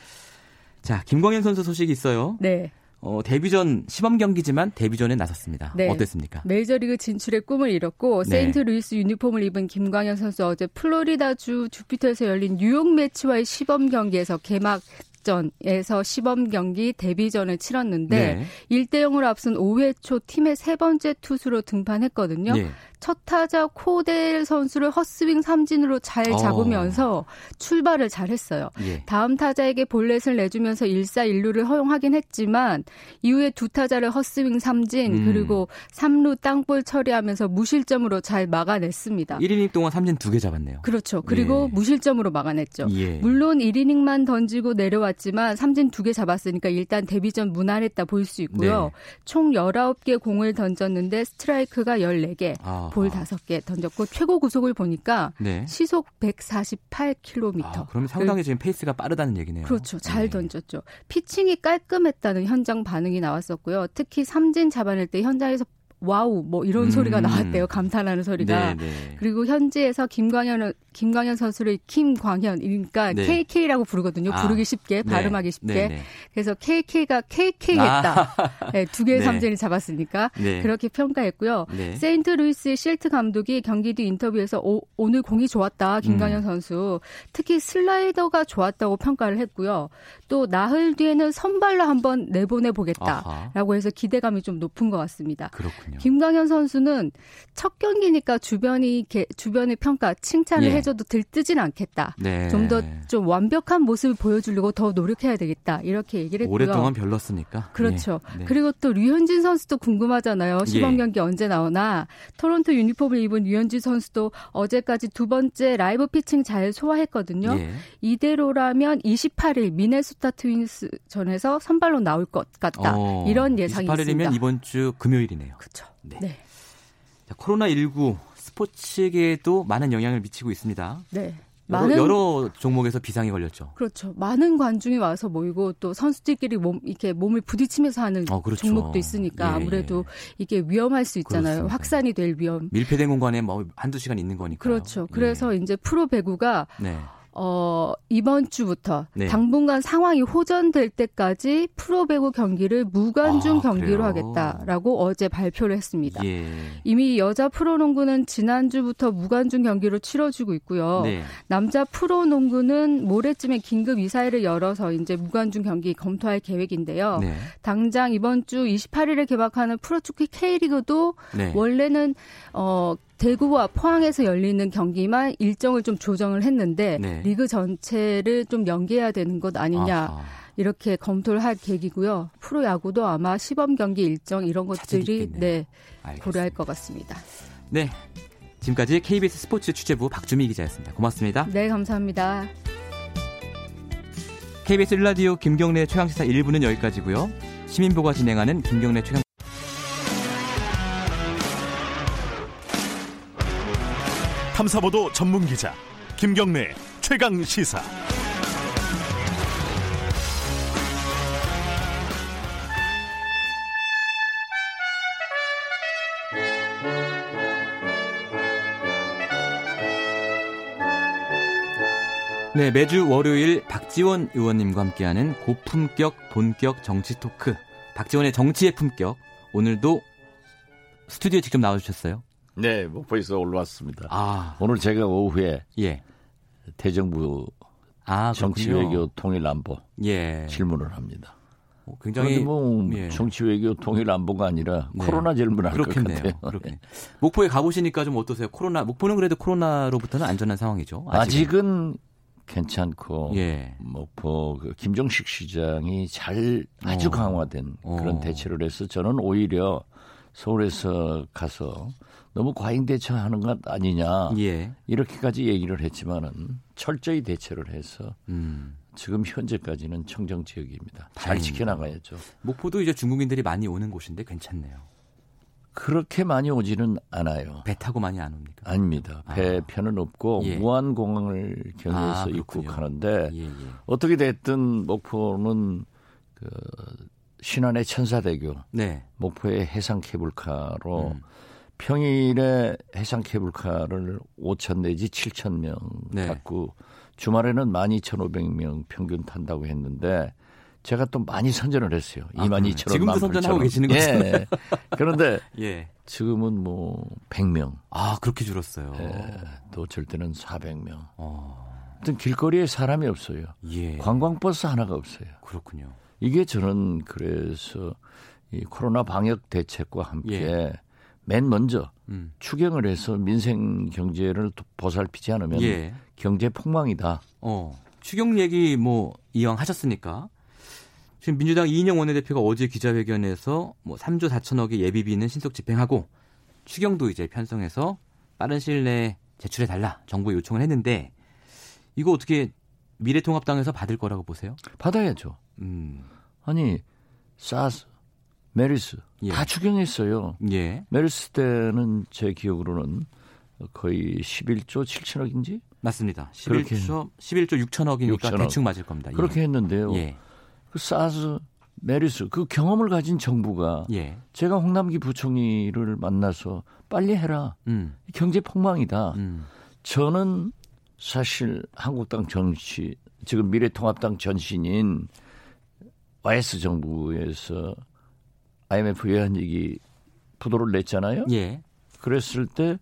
자, 김광현 선수 소식이 있어요. 네. 어, 데뷔전 시범 경기지만 데뷔전에 나섰습니다. 네. 어땠습니까? 메이저리그 진출의 꿈을 이뤘고 네. 세인트루이스 유니폼을 입은 김광현 선수 어제 플로리다주 주피터에서 열린 뉴욕 메츠와의 시범 경기에서 개막 개막전에서 시범 경기 데뷔전을 치렀는데 네. 1대 0으로 앞선 5회 초 팀의 세 번째 투수로 등판했거든요. 네. 첫 타자 코델 선수를 헛스윙 삼진으로 잘 어. 잡으면서 어. 출발을 잘했어요. 예. 다음 타자에게 볼넷을 내주면서 1사 1루를 허용하긴 했지만 이후에 두 타자를 헛스윙 삼진 음. 그리고 3루 땅볼 처리하면서 무실점으로 잘 막아냈습니다. 1이닝 동안 삼진 두 개 잡았네요. 그렇죠. 그리고 예. 무실점으로 막아냈죠. 예. 물론 1이닝만 던지고 내려왔 지만 삼진 두 개 잡았으니까 일단 데뷔전 무난했다 볼 수 있고요. 네. 총 19개 공을 던졌는데 스트라이크가 14개. 아. 볼 다섯 개 던졌고 최고 구속을 보니까 네. 시속 148km. 아, 그러면 상당히 지금 페이스가 빠르다는 얘기네요. 그렇죠. 잘 네. 던졌죠. 피칭이 깔끔했다는 현장 반응이 나왔었고요. 특히 삼진 잡아낼 때 현장에서 wow 뭐 이런 음. 소리가 나왔대요. 감탄하는 소리가. 네네. 네. 그리고 현지에서 김광현 김광현 선수를 김광현 그러니까 네. KK라고 부르거든요. 아. 부르기 쉽게 네. 발음하기 쉽게. 네네. 그래서 KK가 KK했다. 아. 네, 두 개의 네. 삼진을 잡았으니까 네. 그렇게 평가했고요. 네. 세인트루이스 실트 감독이 경기 뒤 인터뷰에서 오, 늘 공이 좋았다. 김광현 음. 선수. 특히 슬라이더가 좋았다고 평가를 했고요. 또 나흘 뒤에는 선발로 한번 내보내 보겠다라고 해서 기대감이 좀 높은 것 같습니다. 그렇군요. 김광현 선수는 첫 경기니까 주변이 주변의 평가 칭찬을 예. 해줘도 들뜨진 않겠다. 네. 좀 더좀 좀 완벽한 모습을 보여주려고 더 노력해야 되겠다. 이렇게 얘기를 했고요. 오랫동안 별렀으니까. 그렇죠. 예. 네. 그리고 또 류현진 선수도 궁금하잖아요. 시범 예. 경기 언제 나오나. 토론토 유니폼을 입은 류현진 선수도 어제까지 두 번째 라이브 피칭 잘 소화했거든요. 예. 이대로라면 28일 미네소타 트윈스 전에서 선발로 나올 것 같다. 어, 이런 예상이 28일이면 있습니다. 이번 주 금요일이네요. 그렇죠. 네. 네. 코로나19 스포츠계에도 많은 영향을 미치고 있습니다. 네. 많은 여러, 종목에서 비상이 걸렸죠. 그렇죠. 많은 관중이 와서 모이고 또 선수들끼리 몸 이렇게 몸을 부딪히면서 하는 어, 그렇죠. 종목도 있으니까 예. 아무래도 이게 위험할 수 있잖아요. 그렇습니다. 확산이 될 위험. 밀폐된 공간에 뭐 한두 시간 있는 거니까. 그렇죠. 그래서 예. 이제 프로 배구가 네. 어, 이번 주부터 네. 당분간 상황이 호전될 때까지 프로배구 경기를 무관중 아, 경기로 그래요? 하겠다라고 어제 발표를 했습니다. 예. 이미 여자 프로농구는 지난주부터 무관중 경기로 치러지고 있고요. 네. 남자 프로농구는 모레쯤에 긴급 이사회를 열어서 이제 무관중 경기 검토할 계획인데요. 네. 당장 이번 주 28일에 개막하는 프로축구 K리그도 네. 원래는 어 대구와 포항에서 열리는 경기만 일정을 좀 조정을 했는데 네. 리그 전체를 좀 연계해야 되는 것 아니냐. 아하. 이렇게 검토를 할 계기고요. 프로야구도 아마 시범 경기 일정 이런 것들이 네 고려할 것 같습니다. 네. 지금까지 KBS 스포츠 취재부 박주미 기자였습니다. 고맙습니다. 네, 감사합니다. KBS 1라디오 김경래 최강시사 1부는 여기까지고요. 시민보가 진행하는 김경래 최강 탐사보도 전문 기자 김경래 최강 시사. 네, 매주 월요일 박지원 의원님과 함께하는 고품격 본격 정치 토크. 박지원의 정치의 품격. 오늘도 스튜디오에 직접 나와주셨어요. 네, 목포에서 올라왔습니다. 아. 오늘 제가 오후에 예. 대정부 아, 정치 외교 통일 안보 예. 질문을 합니다. 어, 굉장히 뭐 예. 정치 외교 통일 안보가 아니라 네. 코로나 질문을 할 것 같아요. 그렇겠 목포에 가보시니까 좀 어떠세요? 코로나 목포는 그래도 코로나로부터는 안전한 상황이죠. 아직은, 아직은 괜찮고 예. 목포 그 김정식 시장이 잘 아주 어. 강화된 그런 어. 대처를 해서 저는 오히려 서울에서 가서 너무 과잉 대처하는 것 아니냐 예. 이렇게까지 얘기를 했지만은 철저히 대처를 해서 음. 지금 현재까지는 청정 지역입니다. 잘 지켜나가야죠. 목포도 이제 중국인들이 많이 오는 곳인데 괜찮네요. 그렇게 많이 오지는 않아요. 배 타고 많이 안 옵니까? 아닙니다. 아. 배 편은 없고 예. 무안공항을 경유해서 아, 입국하는데 예, 예. 어떻게 됐든 목포는 그 신안의 천사대교, 네. 목포의 해상 케이블카로 음. 평일에 해상 케이블카를 5천 내지 7천 명 네. 갖고 주말에는 12,500명 평균 탄다고 했는데 제가 또 많이 선전을 했어요. 아, 22,000원. 지금도 선전하고 계시는 거죠? 예. 그런데 예. 지금은 뭐 100명. 아, 그렇게 줄었어요. 예. 또 절대는 400명. 어. 어떤 길거리에 사람이 없어요. 예. 관광버스 하나가 없어요. 그렇군요. 이게 저는 그래서 이 코로나 방역 대책과 함께 예. 맨 먼저 음. 추경을 해서 민생 경제를 보살피지 않으면 예. 경제 폭망이다. 어. 추경 얘기 뭐 이왕 하셨으니까 지금 민주당 이인영 원내대표가 어제 기자회견에서 뭐 3조 4천억의 예비비는 신속 집행하고 추경도 이제 편성해서 빠른 시일 내에 제출해 달라 정부에 요청을 했는데 이거 어떻게 미래통합당에서 받을 거라고 보세요? 받아야죠. 음. 아니 사스, 메르스 예. 다 추경했어요. 예. 메르스 때는 제 기억으로는 거의 11조 7천억인지 맞습니다. 11조 11조 6천억이니까 6천억. 대충 맞을 겁니다. 예. 그렇게 했는데요. 예. 그 사스 메르스 그 경험을 가진 정부가 예. 제가 홍남기 부총리를 만나서 빨리 해라. 음. 경제 폭망이다. 음. 저는 사실 한국당 정치 지금 미래통합당 전신인 YS 정부에서 IMF 외환위기 부도를 냈잖아요. 예. 그랬을 때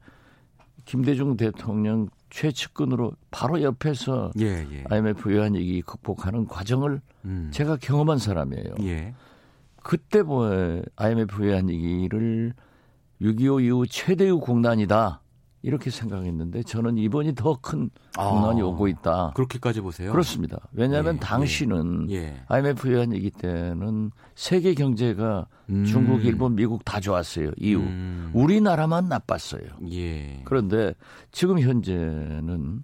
김대중 대통령 최측근으로 바로 옆에서 예, 예. IMF 외환 위기 극복하는 과정을 음. 제가 경험한 사람이에요. 예. 그때 뭐 IMF 외환 위기를 6.25 이후 최대의 국난이다. 이렇게 생각했는데 저는 이번이 더큰 국난이 아, 오고 있다. 그렇게까지 보세요? 그렇습니다. 왜냐하면 예, 당시는 예. IMF 외환위기 때는 세계 경제가 음. 중국, 일본, 미국 다 좋았어요. 이후 음. 우리나라만 나빴어요. 예. 그런데 지금 현재는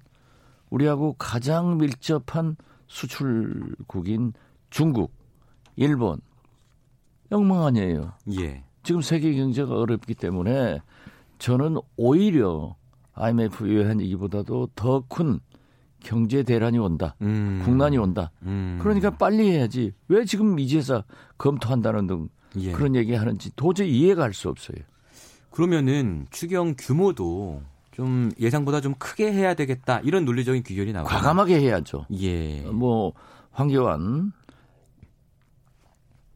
우리하고 가장 밀접한 수출국인 중국, 일본 영망 아니에요. 예. 지금 세계 경제가 어렵기 때문에 저는 오히려 IMF 외환위기보다도 더 큰 경제 대란이 온다. 음. 국난이 온다. 음. 그러니까 빨리 해야지. 왜 지금 이제서 검토한다는 등 예. 그런 얘기 하는지 도저히 이해가 할 수 없어요. 그러면은 추경 규모도 좀 예상보다 좀 크게 해야 되겠다. 이런 논리적인 귀결이 나오고 과감하게 해야죠. 예. 뭐 황교안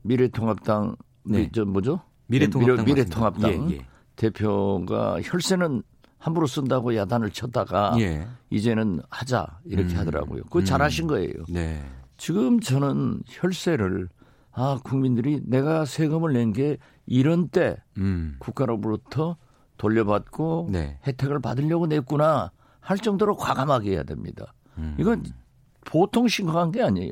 미래통합당 네. 저 뭐죠? 미래통합당 미래, 통합당 예, 예. 대표가 혈세는 함부로 쓴다고 야단을 쳤다가 예. 이제는 하자 이렇게 음. 하더라고요. 그거 잘하신 음. 거예요. 네. 지금 저는 혈세를 아 국민들이 내가 세금을 낸 게 이런 때 음. 국가로부터 돌려받고 네. 혜택을 받으려고 냈구나 할 정도로 과감하게 해야 됩니다. 음. 이건 보통 심각한 게 아니에요.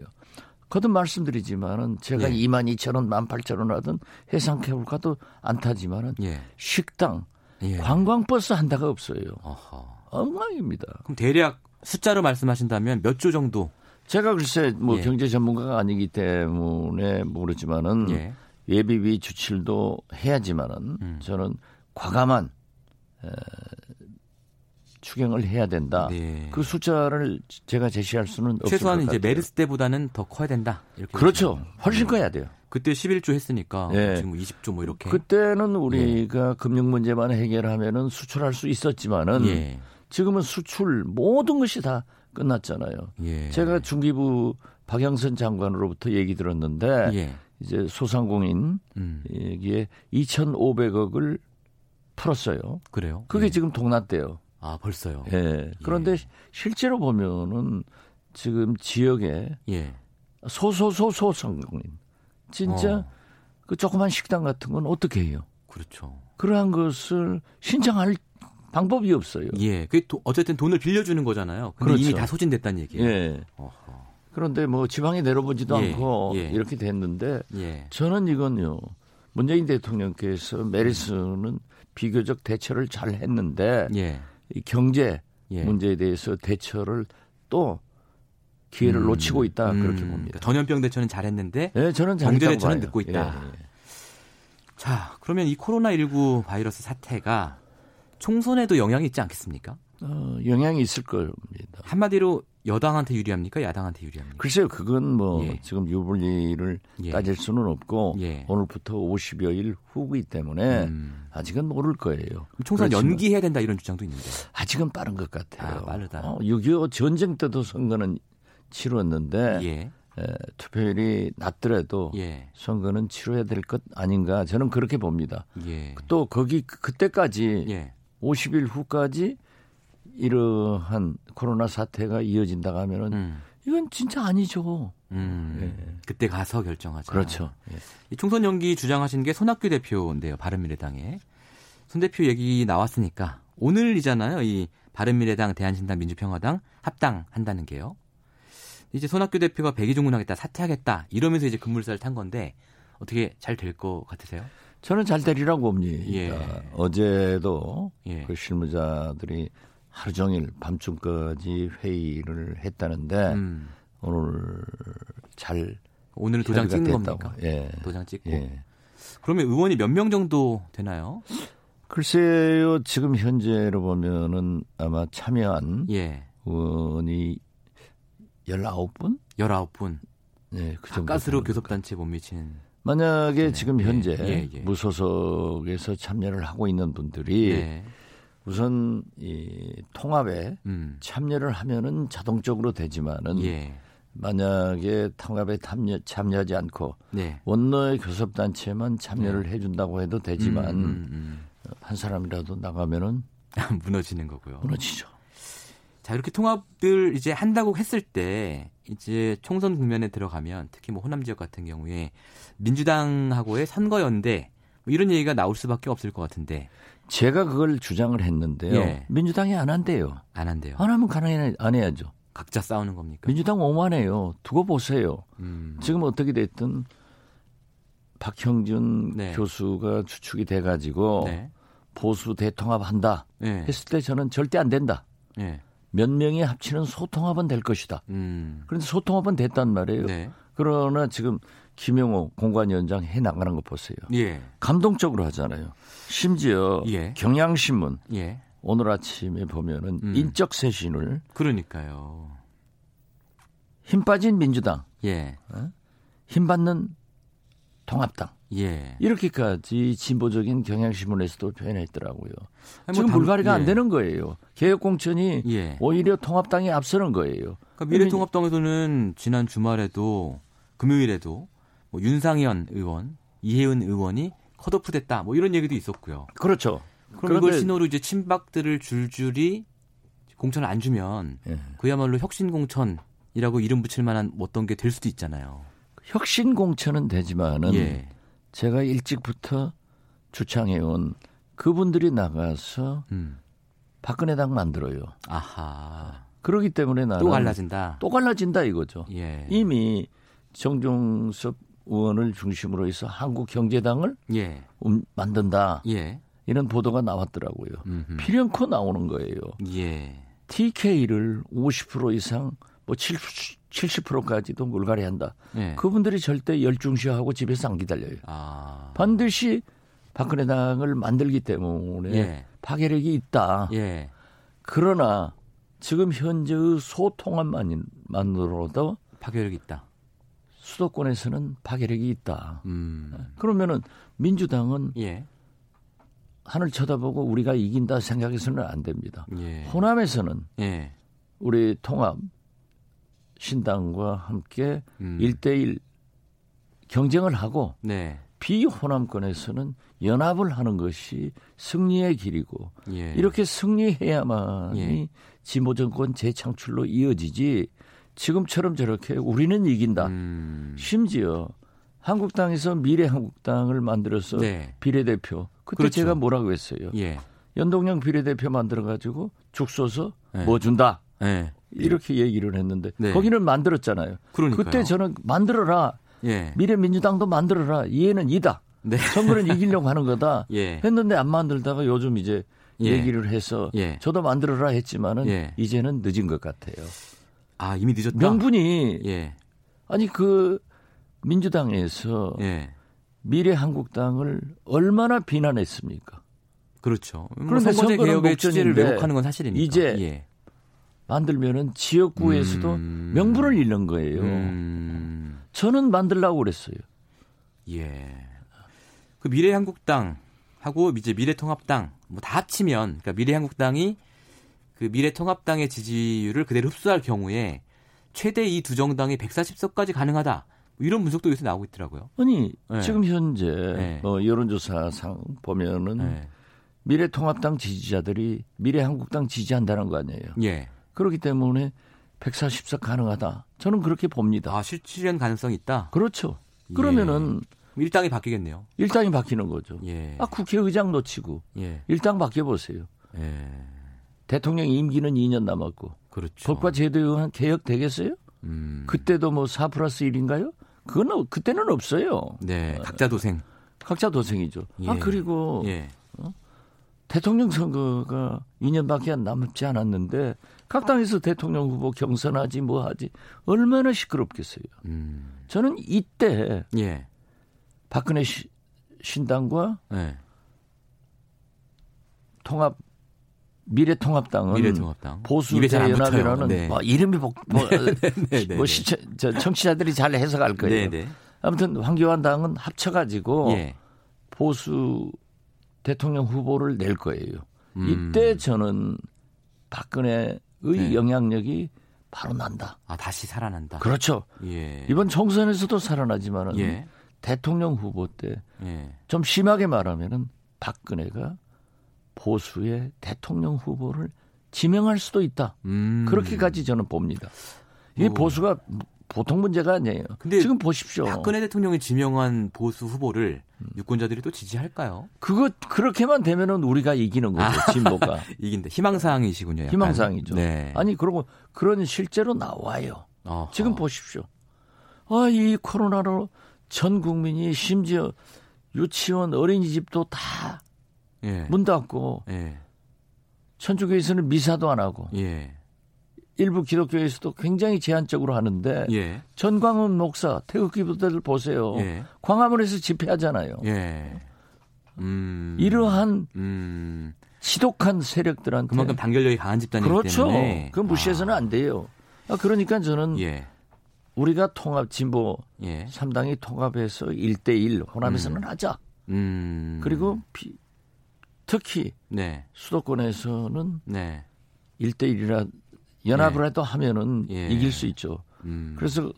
거듭 말씀드리지만은 제가 예. 2만 2천 원, 1만 8천 원 하던 해상케이블카도 안 타지만은 예. 식당, 예. 관광버스 한 대가 없어요. 어허. 엉망입니다. 그럼 대략 숫자로 말씀하신다면 몇 조 정도? 제가 글쎄 뭐 예. 경제 전문가가 아니기 때문에 모르지만은 예. 예비비 주출도 해야지만은 음. 저는 과감한 에, 추경을 해야 된다. 네. 그 숫자를 제가 제시할 수는 없을 최소한 이제 메르스 때보다는 더 커야 된다. 이렇게 그렇죠. 훨씬 커야 돼요. 그때 11조 했으니까 네. 지금 20조 뭐 이렇게. 그때는 우리가 네. 금융 문제만 해결하면은 수출할 수 있었지만은 예. 지금은 수출 모든 것이 다 끝났잖아요. 예. 제가 중기부 박영선 장관으로부터 얘기 들었는데 예. 이제 소상공인 음. 여기에 2,500억을 풀었어요. 그래요? 그게 예. 지금 동났대요. 아, 벌써요? 예. 그런데 예. 실제로 보면은 지금 지역에 예. 소소소소 성공인 진짜 어. 그 조그만 식당 같은 건 어떻게 해요? 그렇죠. 그러한 것을 신청할 방법이 없어요. 예. 그 어쨌든 돈을 빌려주는 거잖아요. 근데 그렇죠. 이미 다 소진됐다는 얘기예요. 예. 어허. 그런데 뭐 지방에 내려보지도 예. 않고 예. 이렇게 됐는데 예. 저는 이건요. 문재인 대통령께서 메리스는 비교적 대처를 잘 했는데 예. 이 경제 예. 문제에 대해서 대처를 또 기회를 음, 놓치고 있다 음, 그렇게 봅니다. 전염병 대처는 잘했는데 네, 저는 경제 대처는 늦고 있다. 예, 예. 자, 그러면 이 코로나19 바이러스 사태가 총선에도 영향이 있지 않겠습니까? 어, 영향이 있을 겁니다. 한마디로 여당한테 유리합니까? 야당한테 유리합니까? 글쎄요, 그건 뭐 예. 지금 유불리를 예. 따질 수는 없고 예. 오늘부터 50여일 후기 때문에 음. 아직은 모를 거예요. 총선 연기해야 된다 이런 주장도 있는데 아직은 빠른 것 같아요. 아, 빠르다. 어, 6.25 전쟁 때도 선거는 치렀는데 예. 에, 투표율이 낮더라도 예. 선거는 치러야 될 것 아닌가 저는 그렇게 봅니다. 예. 또 거기 그때까지 50일 후까지 이러한 코로나 사태가 이어진다 하면은 음. 이건 진짜 아니죠. 음, 예. 그때 가서 결정하자. 그렇죠. 예. 총선 연기 주장하신 게 손학규 대표인데요. 바른미래당에 손 대표 얘기 나왔으니까 오늘이잖아요. 이 바른미래당, 대한신당, 민주평화당 합당한다는 게요. 이제 손학규 대표가 백의종군하겠다, 사퇴하겠다 이러면서 이제 급물살을 탄 건데 어떻게 잘 될 것 같으세요? 저는 잘 되리라고 봅니다. 예. 어제도 예. 그 실무자들이 하루 종일 밤중까지 회의를 했다는데 음. 오늘 잘 오늘 도장 찍는 됐다고. 겁니까? 예. 도장 찍고. 예. 그러면 의원이 몇 명 정도 되나요? 글쎄요, 지금 현재로 보면은 아마 참여한 예. 의원이 19분? 19분. 네, 그 정도. 가스로 교섭단체 못 미치는. 만약에 네. 지금 현재 예, 예, 무소속에서 참여를 하고 있는 분들이 네. 우선 이 통합에 음. 참여를 하면은 자동적으로 되지만은 예. 만약에 통합에 참여, 참여하지 않고 네. 원로의 교섭 단체만 참여를 네. 해준다고 해도 되지만 음, 음, 음. 한 사람이라도 나가면은 무너지는 거고요. 무너지죠. 자 이렇게 통합을 이제 한다고 했을 때 이제 총선 국면에 들어가면 특히 뭐 호남 지역 같은 경우에 민주당하고의 선거 연대 뭐 이런 얘기가 나올 수밖에 없을 것 같은데 제가 그걸 주장을 했는데요. 예. 민주당이 안 한대요. 안 한대요. 안 하면 가능해 안 해야죠. 각자 싸우는 겁니까? 민주당 오만해요. 두고 보세요. 음. 지금 어떻게 됐든 박형준 네. 교수가 추측이 돼 가지고 네. 보수 대통합한다 네. 했을 때 저는 절대 안 된다. 네. 몇 명이 합치는 소통합은 될 것이다. 음. 그런데 소통합은 됐단 말이에요. 네. 그러나 지금 김영호 공관위원장 해 나가는 거 보세요. 예. 감동적으로 하잖아요. 심지어 예. 경향신문 예. 오늘 아침에 보면은 음. 인적 쇄신을 그러니까요. 힘 빠진 민주당, 예. 어? 힘 받는 통합당. 예. 이렇게까지 진보적인 경향신문에서도 표현했더라고요. 아니, 뭐 지금 당, 불가리가 예. 안 되는 거예요. 개혁공천이 예. 오히려 통합당이 앞서는 거예요. 그러니까 미래통합당에서는 지난 주말에도 금요일에도 뭐 윤상현 의원, 이혜은 의원이 컷오프 됐다. 뭐 이런 얘기도 있었고요. 그렇죠. 그럼 이걸 신호로 이제 친박들을 줄줄이 공천을 안 주면 예. 그야말로 혁신 공천이라고 이름 붙일 만한 어떤 게 될 수도 있잖아요. 혁신 공천은 되지만은 예. 제가 일찍부터 주창해온 그분들이 나가서 음. 박근혜 당 만들어요. 아하. 그러기 때문에 나는 또 갈라진다. 또 갈라진다 이거죠. 예. 이미 정종섭 의원을 중심으로 해서 한국 경제당을 예. 음, 만든다. 예. 이런 보도가 나왔더라고요. 음흠. 필연코 나오는 거예요. 예. TK를 50% 이상 뭐 70, 70%까지도 물갈이 한다. 예. 그분들이 절대 열중시하고 집에서 안 기다려요. 아. 반드시 박근혜 당을 만들기 때문에 예. 파괴력이 있다. 예. 그러나 지금 현재의 소통함만으로도 파괴력이 있다. 수도권에서는 파괴력이 있다. 음. 그러면은 민주당은 예. 하늘 쳐다보고 우리가 이긴다 생각해서는 안 됩니다. 예. 호남에서는 예. 우리 통합 신당과 함께 음. 1대1 경쟁을 하고 네. 비호남권에서는 연합을 하는 것이 승리의 길이고 예. 이렇게 승리해야만이 예. 진보 정권 재창출로 이어지지 지금처럼 저렇게 우리는 이긴다. 음. 심지어 한국당에서 미래 한국당을 만들어서 네. 비례대표 그때 그렇죠. 제가 뭐라고 했어요. 예. 연동형 비례대표 만들어 가지고 죽 쏘서 네. 뭐 준다. 네. 이렇게 얘기를 했는데 네. 거기는 만들었잖아요. 그러니까요. 그때 저는 만들어라. 예. 미래민주당도 만들어라. 이해는 이다. 네. 선거는 이기려고 하는 거다. 예. 했는데 안 만들다가 요즘 이제 예. 얘기를 해서 예. 저도 만들어라 했지만은 예. 이제는 늦은 것 같아요. 아 이미 늦었다. 명분이 예. 아니 그 민주당에서 미래한국당을 얼마나 비난했습니까? 그렇죠. 뭐 그런데 선거제 개혁의 취지를 왜곡하는 건 사실이니까. 이제 만들면은 지역구에서도 음. 명분을 잃는 거예요. 음. 저는 만들라고 그랬어요. 예. 그 미래한국당하고 이제 미래통합당 뭐 다 합치면 그러니까 미래한국당이 그 미래통합당의 지지율을 그대로 흡수할 경우에 최대 이 두 정당이 140석까지 가능하다. 뭐 이런 분석도 요새 나오고 있더라고요. 아니 네. 지금 현재 네. 어, 여론조사상 보면은 네. 미래통합당 지지자들이 미래한국당 지지한다는 거 아니에요. 예. 그렇기 때문에 140석 가능하다. 저는 그렇게 봅니다. 아, 실현 가능성이 있다? 그렇죠. 그러면은 예. 일당이 바뀌겠네요. 일당이 바뀌는 거죠. 예. 아, 국회의장 놓치고 예. 일당 바뀌어 보세요. 예. 대통령 임기는 2년 남았고. 그렇죠. 법과 제도에 의한 개혁 되겠어요? 음. 그때도 뭐 4 플러스 1인가요? 그건 그때는 없어요. 네, 각자 도생. 각자 도생이죠. 아, 예. 아 그리고 예. 어? 대통령 선거가 2년밖에 안 남지 않았는데 각 당에서 대통령 후보 경선하지 뭐 하지 얼마나 시끄럽겠어요. 음. 저는 이때 예. 박근혜 시, 신당과 예. 통합 미래통합당은 미래통합당. 보수대연합이라는 네. 뭐 이름이 복, 뭐, 네, 네, 네, 뭐 네. 시청, 저 청취자들이 잘 해석할 거예요. 네, 아무튼 황교안 당은 합쳐가지고 예. 보수 대통령 후보를 낼 거예요. 음. 이때 저는 박근혜의 영향력이 바로 난다. 아 다시 살아난다. 그렇죠. 예. 이번 총선에서도 살아나지만은 예. 대통령 후보 때좀 예. 심하게 말하면은 박근혜가 보수의 대통령 후보를 지명할 수도 있다. 음. 그렇게까지 저는 봅니다. 이게 오. 보수가 보통 문제가 아니에요. 근데 지금 보십시오. 박근혜 대통령이 지명한 보수 후보를 유권자들이 또 지지할까요? 그거 그렇게만 되면은 우리가 이기는 거죠. 아, 진보가 이긴다. 희망사항이시군요. 약간. 희망사항이죠. 네. 아니 그러고 그런 실제로 나와요. 어허. 지금 보십시오. 아 이 코로나로 전 국민이 심지어 유치원 어린이집도 다 예. 문 닫고 예. 천주교에서는 미사도 안 하고 예. 일부 기독교에서도 굉장히 제한적으로 하는데 예. 전광훈 목사 태극기 부대들 보세요. 예. 광화문에서 집회하잖아요. 예. 음. 이러한 음. 지독한 세력들한테 그만큼 단결력이 강한 집단이기 그렇죠. 때문에 그 무시해서는 아. 안 돼요. 아, 그러니까 저는 우리가 통합 진보 예. 3당이 통합해서 1대1 호남에서는 음. 하자. 음. 그리고 비, 특히 네. 수도권에서는 네. 1대1이라 연합을 네. 해도 하면은 예. 이길 수 있죠. 음. 그래서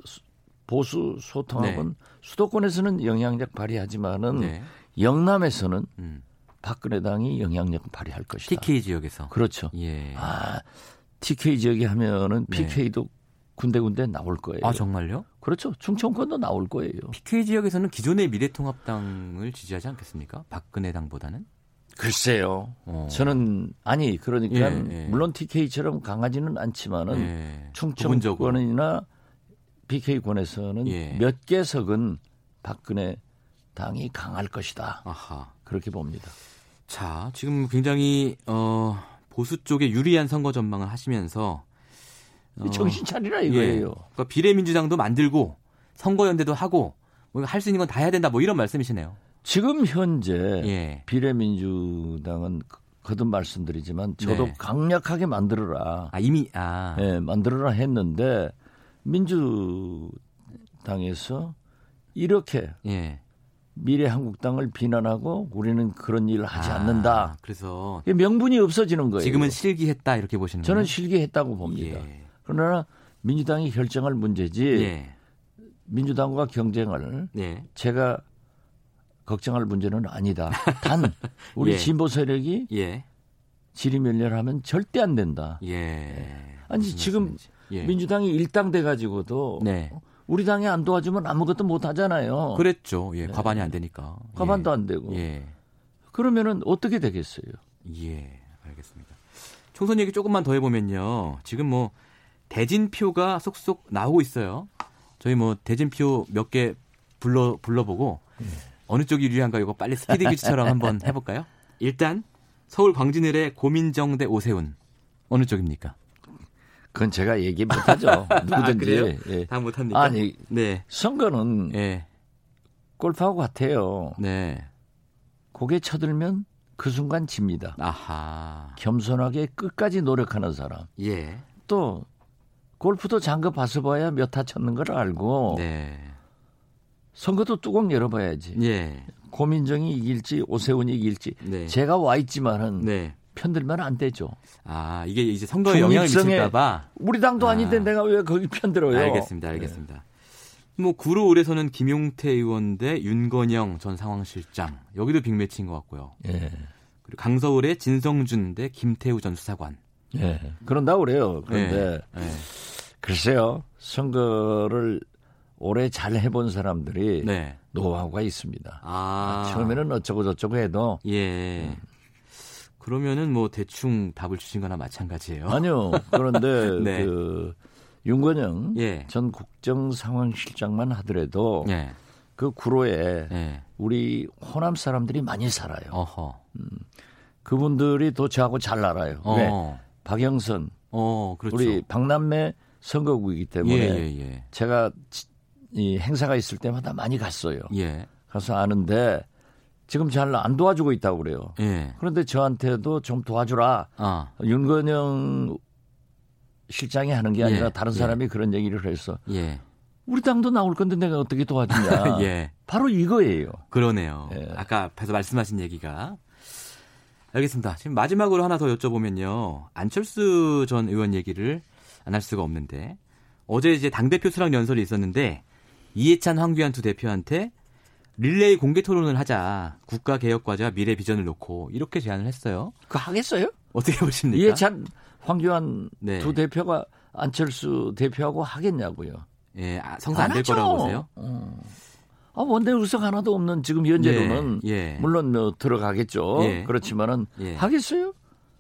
보수 소통합은 네. 수도권에서는 영향력 발휘하지만은 네. 영남에서는 음. 박근혜 당이 영향력 발휘할 것이다. TK 지역에서. 그렇죠. 예. 아, TK 지역에 하면은 PK도 군데군데 나올 거예요. 아 정말요? 그렇죠. 충청권도 나올 거예요. PK 지역에서는 기존의 미래통합당을 지지하지 않겠습니까? 박근혜 당보다는? 글쎄요. 어. 저는 아니 그러니까 예, 예. 물론 TK처럼 강하지는 않지만은 예. 충청권이나 BK권에서는 예. 몇 개석은 박근혜 당이 강할 것이다. 아하. 그렇게 봅니다. 자, 지금 굉장히 어, 보수 쪽에 유리한 선거 전망을 하시면서 어, 정신 차리라 이거예요. 예. 그러니까 비례민주당도 만들고 선거연대도 하고 뭐 할 수 있는 건 다 해야 된다 뭐 이런 말씀이시네요. 지금 현재 예. 비례민주당은 거듭 말씀드리지만 저도 네. 강력하게 만들어라. 아 이미 아. 예, 만들어라 했는데 민주당에서 이렇게 예. 미래 한국당을 비난하고 우리는 그런 일을 하지 아, 않는다. 그래서 명분이 없어지는 거예요. 지금은 실기했다 이렇게 보시는 저는 실기했다고 봅니다. 예. 그러나 민주당이 결정할 문제지. 예. 민주당과 경쟁을 예. 제가 걱정할 문제는 아니다. 단 우리 예. 진보 세력이 예. 지리멸렬하면 절대 안 된다. 예. 예. 아니 지금 예. 민주당이 일당돼 가지고도 네. 우리 당이 안 도와주면 아무것도 못 하잖아요. 그랬죠. 예, 네. 과반이 안 되니까. 과반도 예. 안 되고. 예. 그러면은 어떻게 되겠어요? 예, 알겠습니다. 총선 얘기 조금만 더 해보면요. 지금 뭐 대진표가 쏙쏙 나오고 있어요. 저희 뭐 대진표 몇 개 불러 불러보고 예. 어느 쪽이 유리한가 이거 빨리 스피드 퀴즈처럼 한번 해볼까요? 일단 서울 광진을의 고민정 대 오세훈 어느 쪽입니까? 그건 제가 얘기 못하죠. 누구든지. 아, 예. 다 못합니까? 아니, 네. 선거는 예. 골프하고 같아요. 네. 고개 쳐들면 그 순간 집니다. 아하. 겸손하게 끝까지 노력하는 사람. 예. 또 골프도 장갑 벗어봐야 몇 타 쳤는 걸 알고. 네. 선거도 뚜껑 열어봐야지. 예. 고민정이 이길지 오세훈이 이길지 네. 제가 와 있지만은 네. 편들면 안 되죠. 아 이게 이제 선거에 영향을 미칠까봐 우리 당도 아. 닌데 내가 왜 거기 편들어요? 알겠습니다, 알겠습니다. 네. 뭐 구로 올해서는 김용태 의원 대 윤건영 전 상황실장 여기도 빅매치인 것 같고요. 예. 그리고 강서울의 진성준 대 김태우 전 수사관. 예. 그런다고 그래요. 그런데 예. 예. 글쎄요. 선거를 오래 잘 해본 사람들이 네. 노하우가 있습니다. 아. 처음에는 어쩌고 저쩌고 해도 예. 음. 그러면은 뭐 대충 답을 주신 거나 마찬가지예요. 아니요. 그런데 네. 그 윤건영 예. 전 국정상황실장만 하더라도 예. 그 구로에 예. 우리 호남 사람들이 많이 살아요. 어허. 음, 그분들이 도 저하고 잘 알아요. 어. 왜? 박영선, 어, 그렇죠. 우리 박남매 선거구이기 때문에 예, 예, 예. 제가 이 행사가 있을 때마다 많이 갔어요. 예. 가서 아는데 지금 잘 안 도와주고 있다고 그래요. 예. 그런데 저한테도 좀 도와주라. 아. 윤건영 실장이 하는 게 아니라 예. 다른 사람이 예. 그런 얘기를 해서 예. 우리 당도 나올 건데 내가 어떻게 도와주냐. 예. 바로 이거예요. 그러네요. 예. 아까 앞에서 말씀하신 얘기가. 알겠습니다. 지금 마지막으로 하나 더 여쭤보면요. 안철수 전 의원 얘기를 안 할 수가 없는데 어제 이제 당대표 수락 연설이 있었는데 이해찬 황교안 두 대표한테 릴레이 공개 토론을 하자. 국가 개혁 과제와 미래 비전을 놓고 이렇게 제안을 했어요. 그 하겠어요? 어떻게 보십니까? 이해찬 황교안 네. 두 대표가 안철수 대표하고 하겠냐고요. 예, 아, 성사 안 될 거라고 보세요? 어. 아, 원내 의석 하나도 없는 지금 현재로는 예, 예. 물론 뭐 들어가겠죠. 예. 그렇지만은 예. 하겠어요?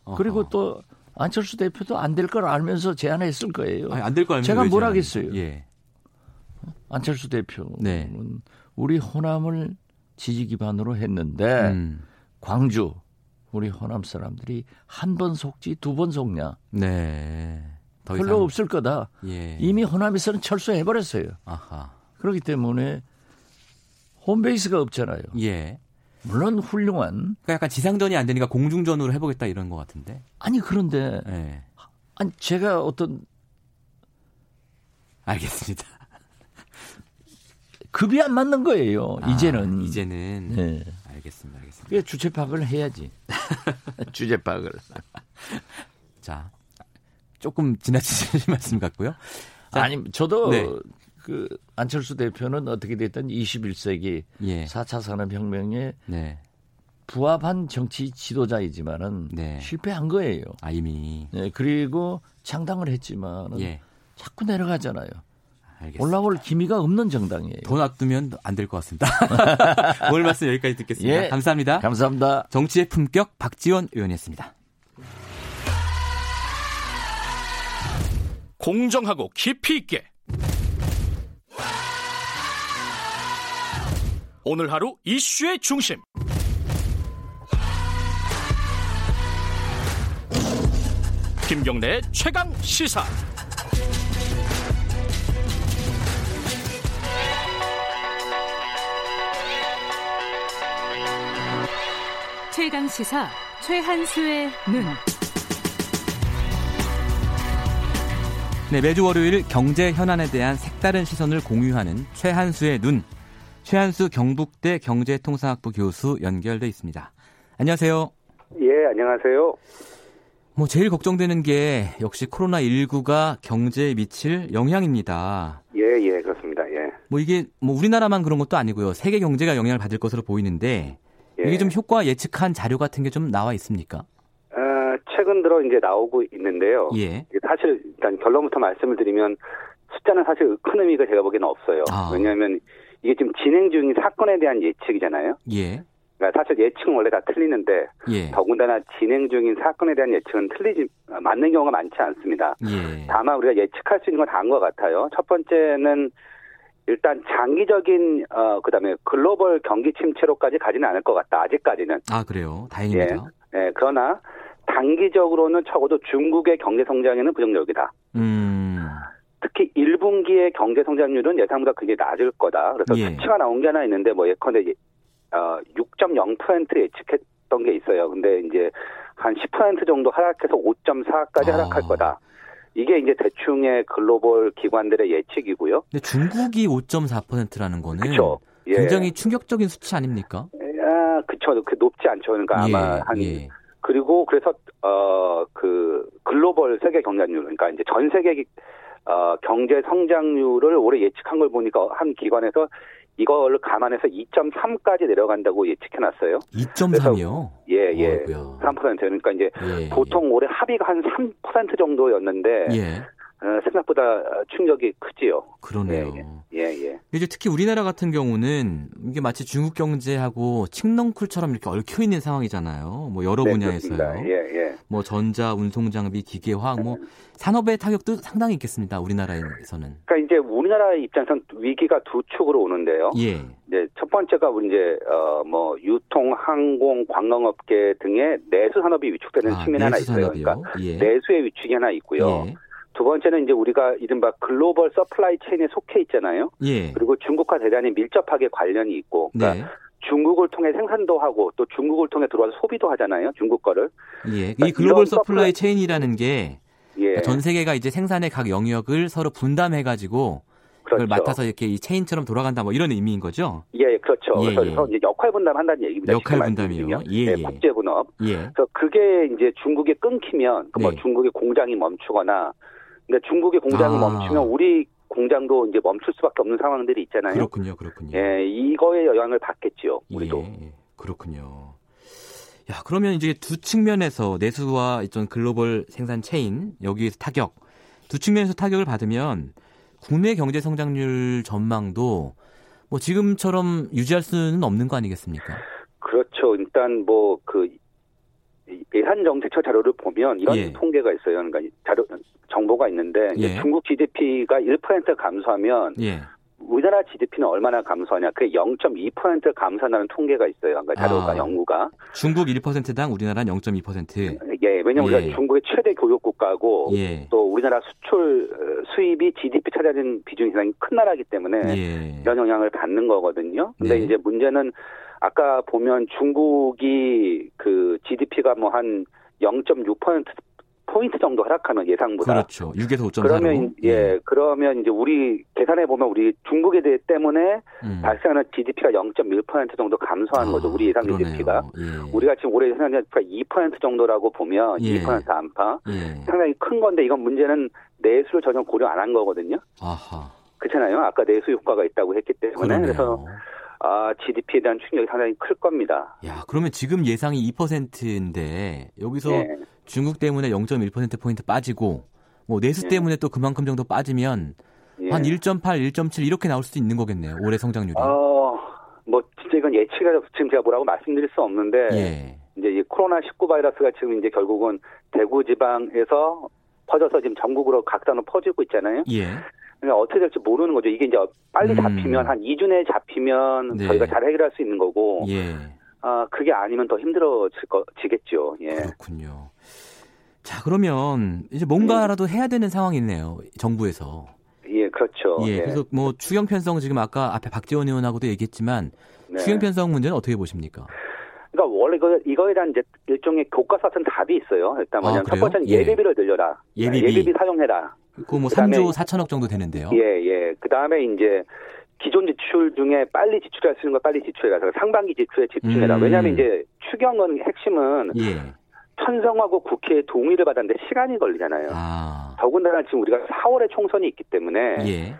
어허. 그리고 또 안철수 대표도 안 될 걸 알면서 제안했을 거예요. 안 될 거 알면 제가 뭘 하겠어요? 예. 안철수 대표는 네. 우리 호남을 지지 기반으로 했는데 음. 광주 우리 호남 사람들이 한 번 속지 두 번 속냐? 네. 별로 이상... 없을 거다. 예. 이미 호남에서는 철수해 버렸어요. 아하. 그렇기 때문에 홈베이스가 없잖아요. 예. 물론 훌륭한. 그러니까 약간 지상전이 안 되니까 공중전으로 해보겠다 이런 것 같은데. 아니 그런데 예. 아니 제가 어떤 알겠습니다. 급이 안 맞는 거예요. 아, 이제는. 이제는. 네. 알겠습니다. 알겠습니다. 주체 파악을 해야지. 주제 파악을. 자, 조금 지나치신 말씀 같고요. 자, 아니, 저도 네. 그 안철수 대표는 어떻게 됐든 21세기 예. 4차 산업혁명에 네. 부합한 정치 지도자이지만은 네. 실패한 거예요. 아, 이미. 네, 그리고 창당을 했지만은 예. 자꾸 내려가잖아요. 알겠습니다. 올라올 기미가 없는 정당이에요. 돈 놔두면 안 될 것 같습니다. 오늘 말씀 여기까지 듣겠습니다. 예, 감사합니다. 감사합니다. 정치의 품격 박지원 의원이었습니다. 공정하고 깊이 있게 오늘 하루 이슈의 중심 김경래 최강 시사 최강 시사 최한수의 눈. 네, 매주 월요일 경제 현안에 대한 색다른 시선을 공유하는 최한수의 눈. 최한수 경북대 경제통상학부 교수 연결돼 있습니다. 안녕하세요. 예, 안녕하세요. 뭐 제일 걱정되는 게 역시 코로나 19가 경제에 미칠 영향입니다. 예, 예, 그렇습니다. 예. 뭐 이게 뭐 우리나라만 그런 것도 아니고요. 세계 경제가 영향을 받을 것으로 보이는데 예. 이게 좀 효과 예측한 자료 같은 게 좀 나와 있습니까? 어, 최근 들어 이제 나오고 있는데요. 예. 사실 일단 결론부터 말씀을 드리면 숫자는 사실 큰 의미가 제가 보기에는 없어요. 아. 왜냐하면 이게 지금 진행 중인 사건에 대한 예측이잖아요. 예. 그러니까 사실 예측은 원래 다 틀리는데 예. 더군다나 진행 중인 사건에 대한 예측은 틀리지 맞는 경우가 많지 않습니다. 예. 다만 우리가 예측할 수 있는 건다한것 같아요. 첫 번째는 일단 장기적인 어 그다음에 글로벌 경기 침체로까지 가지는 않을 것 같다. 아직까지는. 아 그래요. 다행입니다. 예. 예 그러나 단기적으로는 적어도 중국의 경제 성장에는 부정적이다. 음. 특히 1분기의 경제 성장률은 예상보다 굉장히 낮을 거다. 그래서 예. 수치가 나온 게 하나 있는데 뭐 예컨대 어 6.0%를 예측했던 게 있어요. 근데 이제 한 10% 정도 하락해서 5.4까지 아. 하락할 거다. 이게 이제 대충의 글로벌 기관들의 예측이고요. 근데 중국이 5.4%라는 거는 그쵸. 예. 굉장히 충격적인 수치 아닙니까? 아, 그쵸. 그 높지 않죠. 그러니까 예. 아마 한 예. 그리고 그래서 어 그 글로벌 세계 경쟁률 그러니까 이제 전 세계 어 경제 성장률을 올해 예측한 걸 보니까 한 기관에서 이걸 감안해서 2.3까지 내려간다고 예측해놨어요. 2.3이요? 예, 예. 어이구야. 3% 그러니까 이제 예, 보통 올해 합의가 한 3% 정도였는데 예. 어, 생각보다 충격이 크지요. 그러네요. 예, 예. 예. 이제 특히 우리나라 같은 경우는 이게 마치 중국 경제하고 칡넝쿨처럼 이렇게 얽혀 있는 상황이잖아요. 뭐 여러 네, 분야에서요. 예, 예. 뭐 전자, 운송 장비, 기계, 화학, 뭐 산업의 타격도 상당히 있겠습니다. 우리나라에서는. 그러니까 이제 우리나라 입장에서는 위기가 두 축으로 오는데요. 예. 이제 첫 번째가 우리 이제 어 뭐 유통, 항공, 관광업계 등의 내수 산업이 위축되는 아, 측면이 하나 있어요. 그러니까 예. 내수의 위축이 하나 있고요. 예. 두 번째는 이제 우리가 이른바 global supply chain에 속해 있잖아요. 예. 그리고 중국과 대단히 밀접하게 관련이 있고. 그러니까 네. 중국을 통해 생산도 하고 또 중국을 통해 들어와서 소비도 하잖아요. 중국 거를. 예. 그러니까 이 global supply chain이라는 게 전 예. 세계가 이제 생산의 각 영역을 서로 분담해 가지고 그걸 그렇죠. 맡아서 이렇게 이 체인처럼 돌아간다 뭐 이런 의미인 거죠? 예, 그렇죠. 예, 그래서 예. 역할 분담한다는 얘기입니다. 역할 분담이요. 예, 예. 국제 분업. 예. 그래서 그게 이제 중국에 끊기면 그뭐 네. 중국의 공장이 멈추거나 그러니까 중국의 공장이 아. 멈추면 우리 공장도 이제 멈출 수밖에 없는 상황들이 있잖아요. 그렇군요, 그렇군요. 예, 이거에 영향을 받겠지요, 우리도. 예, 그렇군요. 야, 그러면 이제 두 측면에서 내수와 이런 글로벌 생산 체인 여기에서 타격, 두 측면에서 타격을 받으면 국내 경제 성장률 전망도 뭐 지금처럼 유지할 수는 없는 거 아니겠습니까? 그렇죠. 일단 뭐 그 예산 정책처 자료를 보면 이런 예. 통계가 있어요. 그러니까 자료 정보가 있는데 예. 중국 GDP가 1% 감소하면 예. 우리나라 GDP는 얼마나 감소하냐? 그게 0.2% 감소한다는 통계가 있어요. 그러니까 자료가 아, 연구가. 중국 1%당 우리나라는 0.2%. 예, 왜냐면 예. 우리가 중국의 최대 교육 국가고 예. 또 우리나라 수출 어, 수입이 GDP 차지하는 비중이 상당히 큰 나라이기 때문에 예. 이런 영향을 받는 거거든요. 근데 네. 이제 문제는 아까 보면 중국이 그 GDP가 뭐 한 0.6% 포인트 정도 하락하는 예상보다 그렇죠. 6에서 5.4로. 그러면 예, 예, 그러면 이제 우리 계산해 보면 우리 중국에 대해 때문에 음. 발생하는 GDP가 0.1% 정도 감소하는 아, 거죠. 우리 예상 그러네요. GDP가 예. 우리가 지금 올해 예상 GDP가 2% 정도라고 보면 예. 2% 안팎 예. 상당히 큰 건데 이건 문제는 내수를 전혀 고려 안 한 거거든요. 아하. 그렇잖아요. 아까 내수 효과가 있다고 했기 때문에 그러네요. 그래서 아, GDP에 대한 충격이 상당히 클 겁니다. 야, 그러면 지금 예상이 2%인데 여기서 네. 중국 때문에 0.1%포인트 빠지고 뭐 내수 네. 때문에 또 그만큼 정도 빠지면 네. 한 1.8, 1.7 이렇게 나올 수도 있는 거겠네요. 올해 성장률이. 어, 뭐 진짜 이건 예측이 지금 제가 뭐라고 말씀드릴 수 없는데 예. 이제 이 코로나 19 바이러스가 지금 이제 결국은 대구 지방에서 퍼져서 지금 전국으로 각 단으로 퍼지고 있잖아요. 예. 어떻게 될지 모르는 거죠. 이게 이제 빨리 음. 잡히면 음. 한 2주 내에 잡히면 네. 저희가 잘 해결할 수 있는 거고. 예. 아, 그게 아니면 더 힘들어질 거, 지겠죠. 예. 그렇군요. 자, 그러면 이제 뭔가라도 예. 해야 되는 상황이네요. 정부에서. 예, 그렇죠. 예, 예. 그래서 뭐 추경 편성 지금 아까 앞에 박지원 의원하고도 얘기했지만 네. 추경 편성 문제는 어떻게 보십니까? 그러니까 원래 이거, 이거에 대한 이제 일종의 교과서 같은 답이 있어요. 일단 뭐냐면 아, 첫 번째는 예. 예비비를 늘려라. 예비비. 예비비 사용해라. 그뭐 3조 4천억 정도 되는데요. 예, 예. 그 다음에 이제 기존 지출 중에 빨리 지출할 수 있는 걸 빨리 지출해라. 그래서 상반기 지출에 집중해라. 음. 왜냐하면 이제 추경은 핵심은 예. 천성하고 국회의 동의를 받았는데 시간이 걸리잖아요. 아. 더군다나 지금 우리가 4월에 총선이 있기 때문에 예.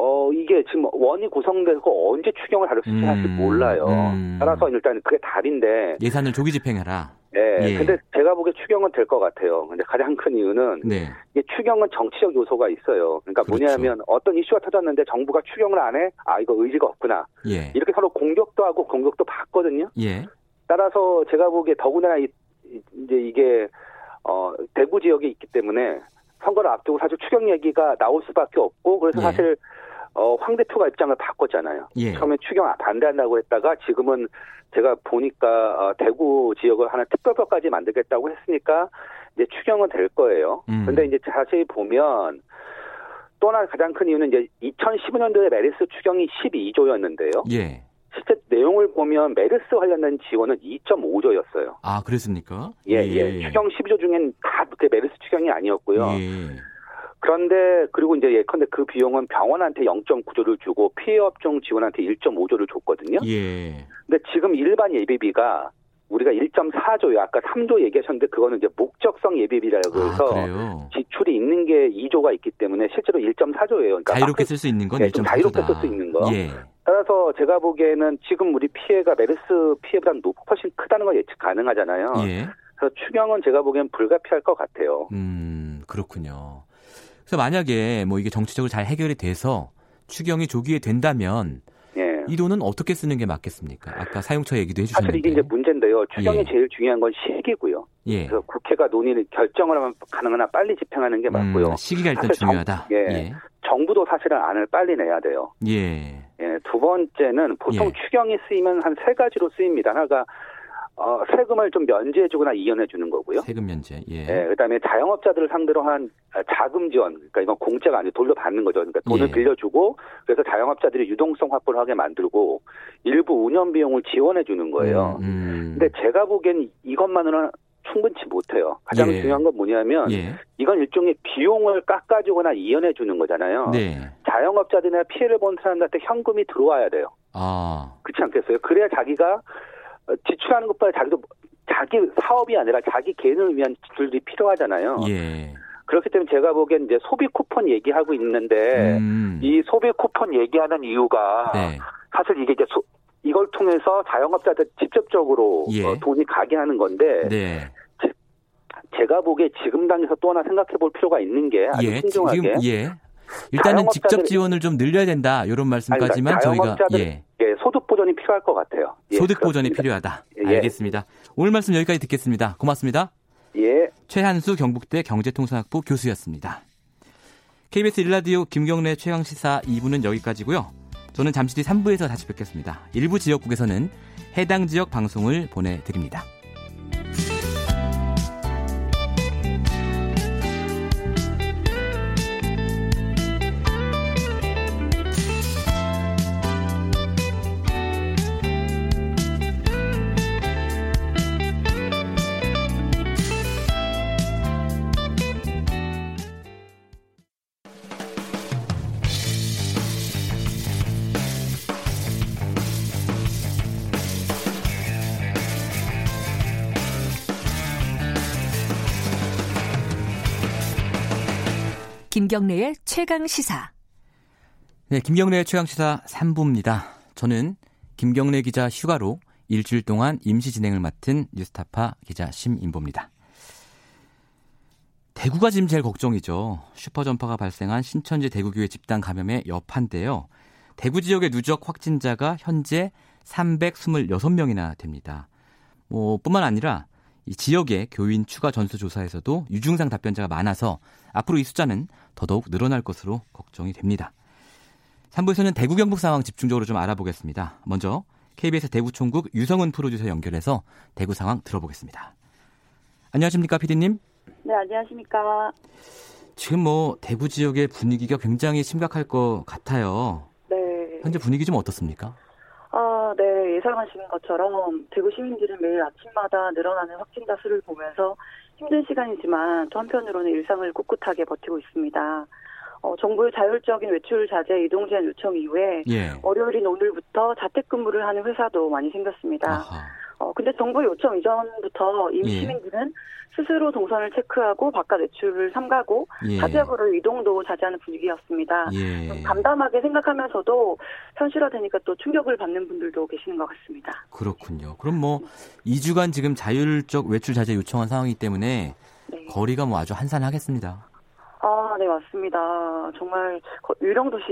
어 이게 지금 원이 구성되고 언제 추경을 다룰 수 있을지 음. 사실 몰라요. 음. 따라서 일단 그게 답인데 예산을 조기 집행해라. 네, 예. 근데 제가 보기에 추경은 될 것 같아요. 근데 가장 큰 이유는 네. 이게 추경은 정치적 요소가 있어요. 그러니까 그렇죠. 뭐냐면 어떤 이슈가 터졌는데 정부가 추경을 안 해? 아 이거 의지가 없구나. 예. 이렇게 서로 공격도 하고 공격도 받거든요. 예. 따라서 제가 보기에 더구나 이, 이제 이게 어 대구 지역에 있기 때문에 선거를 앞두고 사실 추경 얘기가 나올 수밖에 없고 그래서 예. 사실 어, 황 대표가 입장을 바꿨잖아요. 예. 처음에 추경 반대한다고 했다가 지금은 제가 보니까 어, 대구 지역을 하나 특별법까지 만들겠다고 했으니까 이제 추경은 될 거예요. 음. 근데 이제 자세히 보면 또 하나 가장 큰 이유는 이제 2015년도에 메르스 추경이 12조였는데요. 예. 실제 내용을 보면 메르스 관련된 지원은 2.5조였어요. 아, 그랬습니까? 예, 예. 예. 추경 12조 중엔 다 메르스 추경이 아니었고요. 예. 그런데 그리고 이제 예컨대 그 비용은 병원한테 0.9조를 주고 피해 업종 지원한테 1.5조를 줬거든요. 예. 근데 지금 일반 예비비가 우리가 1.4조요. 아까 3조 얘기하셨는데 그거는 이제 목적성 예비비라고 해서 아, 지출이 있는 게 2조가 있기 때문에 실제로 1.4조예요. 그러니까 자유롭게 쓸 수 있는 건 네, 1.4조다. 자유롭게 쓸 수 있는 거. 예. 따라서 제가 보기에는 지금 우리 피해가 메르스 피해보다 훨씬 크다는 걸 예측 가능하잖아요. 예. 그래서 추경은 제가 보기엔 불가피할 것 같아요. 음, 그렇군요. 그래서 만약에 뭐 이게 정치적으로 잘 해결이 돼서 추경이 조기에 된다면 예. 이 돈은 어떻게 쓰는 게 맞겠습니까? 아까 사용처 얘기도 해주셨는데. 사실 이게 이제 문제인데요. 추경이 예. 제일 중요한 건 시기고요. 예. 그래서 국회가 논의를 결정을 하면 가능하나 빨리 집행하는 게 맞고요. 음, 시기가 일단 중요하다. 정, 예. 예. 정부도 사실은 안을 빨리 내야 돼요. 예. 예. 두 번째는 보통 예. 추경이 쓰이면 한 세 가지로 쓰입니다. 하나가 어, 세금을 좀 면제해주거나 이연해주는 거고요. 세금 면제. 예. 예. 그다음에 자영업자들을 상대로 한 자금 지원. 그러니까 이건 공짜가 아니고 돌려 받는 거죠. 그러니까 돈을 예. 빌려주고 그래서 자영업자들이 유동성 확보를 하게 만들고 일부 운영 비용을 지원해주는 거예요. 음, 음. 근데 제가 보기엔 이것만으로는 충분치 못해요. 가장 예. 중요한 건 뭐냐면 예. 이건 일종의 비용을 깎아주거나 이연해 주는 거잖아요. 네. 자영업자들이나 피해를 본 사람들한테 현금이 들어와야 돼요. 아. 그렇지 않겠어요? 그래야 자기가 어, 지출하는 것보다 자기도 자기 사업이 아니라 자기 개인을 위한 지출이 필요하잖아요. 예. 그렇기 때문에 제가 보기엔 이제 소비 쿠폰 얘기하고 있는데 음. 이 소비 쿠폰 얘기하는 이유가 네. 사실 이게 이제 소, 이걸 통해서 자영업자들 직접적으로 예. 어, 돈이 가게 하는 건데 네. 제, 가 보기에 지금 단계에서 또 하나 생각해 볼 필요가 있는 게 아주 예. 신중하게 지금, 예. 일단은 직접 지원을 좀 늘려야 된다 이런 말씀까지만 아니, 그러니까 저희가 예. 예. 소득 보전이 필요할 것 같아요. 예, 소득 보전이 필요하다. 예. 알겠습니다. 오늘 말씀 여기까지 듣겠습니다. 고맙습니다. 예. 최한수 경북대 경제통상학부 교수였습니다. KBS 일라디오 김경래 최강 시사 2부는 여기까지고요. 저는 잠시 뒤 3부에서 다시 뵙겠습니다. 일부 지역국에서는 해당 지역 방송을 보내드립니다. 김경래의 최강 시사. 네, 김경래의 최강 시사 3부입니다. 저는 김경래 기자 휴가로 일주일 동안 임시 진행을 맡은 뉴스타파 기자 심인보입니다. 대구가 지금 제일 걱정이죠. 슈퍼전파가 발생한 신천지 대구교회 집단 감염의 여파인데요. 대구 지역의 누적 확진자가 현재 326명이나 됩니다. 뭐 뿐만 아니라 이 지역의 교인 추가 전수 조사에서도 유증상 답변자가 많아서 앞으로 이 숫자는 더더욱 늘어날 것으로 걱정이 됩니다. 3부에서는 대구 경북 상황 집중적으로 좀 알아보겠습니다. 먼저 KBS 대구 총국 유성은 프로듀서 연결해서 대구 상황 들어보겠습니다. 안녕하십니까, 피디님? 네, 안녕하십니까. 지금 뭐 대구 지역의 분위기가 굉장히 심각할 것 같아요. 네. 현재 분위기 좀 어떻습니까? 아, 네. 예상하시는 것처럼 대구 시민들은 매일 아침마다 늘어나는 확진자 수를 보면서 힘든 시간이지만 또 한편으로는 일상을 꿋꿋하게 버티고 있습니다. 어, 정부의 자율적인 외출 자제 이동 제한 요청 이후에 예. 월요일인 오늘부터 자택근무를 하는 회사도 많이 생겼습니다. 아하. 어, 근데 정부 요청 이전부터 이미 예. 시민들은 스스로 동선을 체크하고 바깥 외출을 삼가고 예. 자제적으로 이동도 자제하는 분위기였습니다. 예. 담담하게 생각하면서도 현실화되니까 또 충격을 받는 분들도 계시는 것 같습니다. 그렇군요. 그럼 뭐 2주간 지금 자율적 외출 자제 요청한 상황이기 때문에 네. 거리가 뭐 아주 한산하겠습니다. 아, 네, 맞습니다. 정말 유령 도시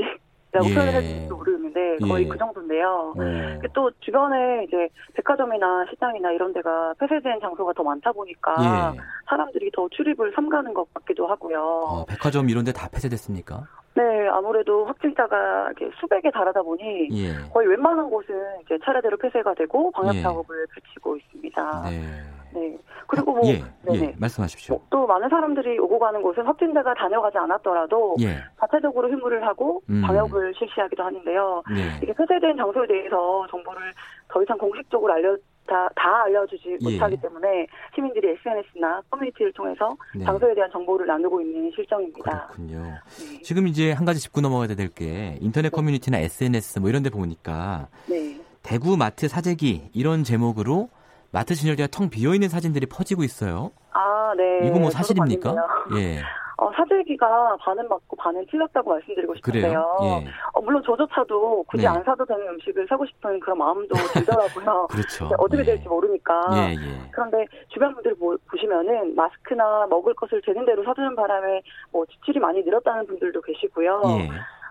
라고 예. 표현을 할지도 모르는데 거의 예. 그 정도인데요. 예. 또 주변에 이제 백화점이나 식당이나 이런 데가 폐쇄된 장소가 더 많다 보니까 예. 사람들이 더 출입을 삼가는 것 같기도 하고요. 어, 백화점 이런 데 다 폐쇄됐습니까? 네, 아무래도 확진자가 이렇게 수백에 달하다 보니 예. 거의 웬만한 곳은 이제 차례대로 폐쇄가 되고 방역 예. 작업을 펼치고 있습니다. 네. 네. 그리고 뭐 예, 예, 말씀하십시오. 뭐, 또 많은 사람들이 오고 가는 곳은 확진자가 다녀가지 않았더라도 예. 자체적으로 휴무를 하고 음. 방역을 실시하기도 하는데요. 예. 이게 폐쇄된 장소에 대해서 정보를 더 이상 공식적으로 알려 다, 다 알려주지 예. 못하기 때문에 시민들이 SNS나 커뮤니티를 통해서 네. 장소에 대한 정보를 나누고 있는 실정입니다. 그렇군요. 네. 지금 이제 한 가지 짚고 넘어가야 될 게 인터넷 네. 커뮤니티나 SNS 뭐 이런 데 보니까 네. 대구 마트 사재기 이런 제목으로 마트 진열대가 텅 비어 있는 사진들이 퍼지고 있어요. 아, 네. 이거 뭐 사실입니까? 예. 어, 사재기가 반은 맞고 반은 틀렸다고 말씀드리고 싶은데요. 예. 어, 물론 저조차도 굳이 네. 안 사도 되는 음식을 사고 싶은 그런 마음도 들더라고요. 그렇죠. 어떻게 예. 될지 모르니까. 예, 예. 그런데 주변 분들 보시면은 마스크나 먹을 것을 되는 대로 사두는 바람에 뭐 지출이 많이 늘었다는 분들도 계시고요.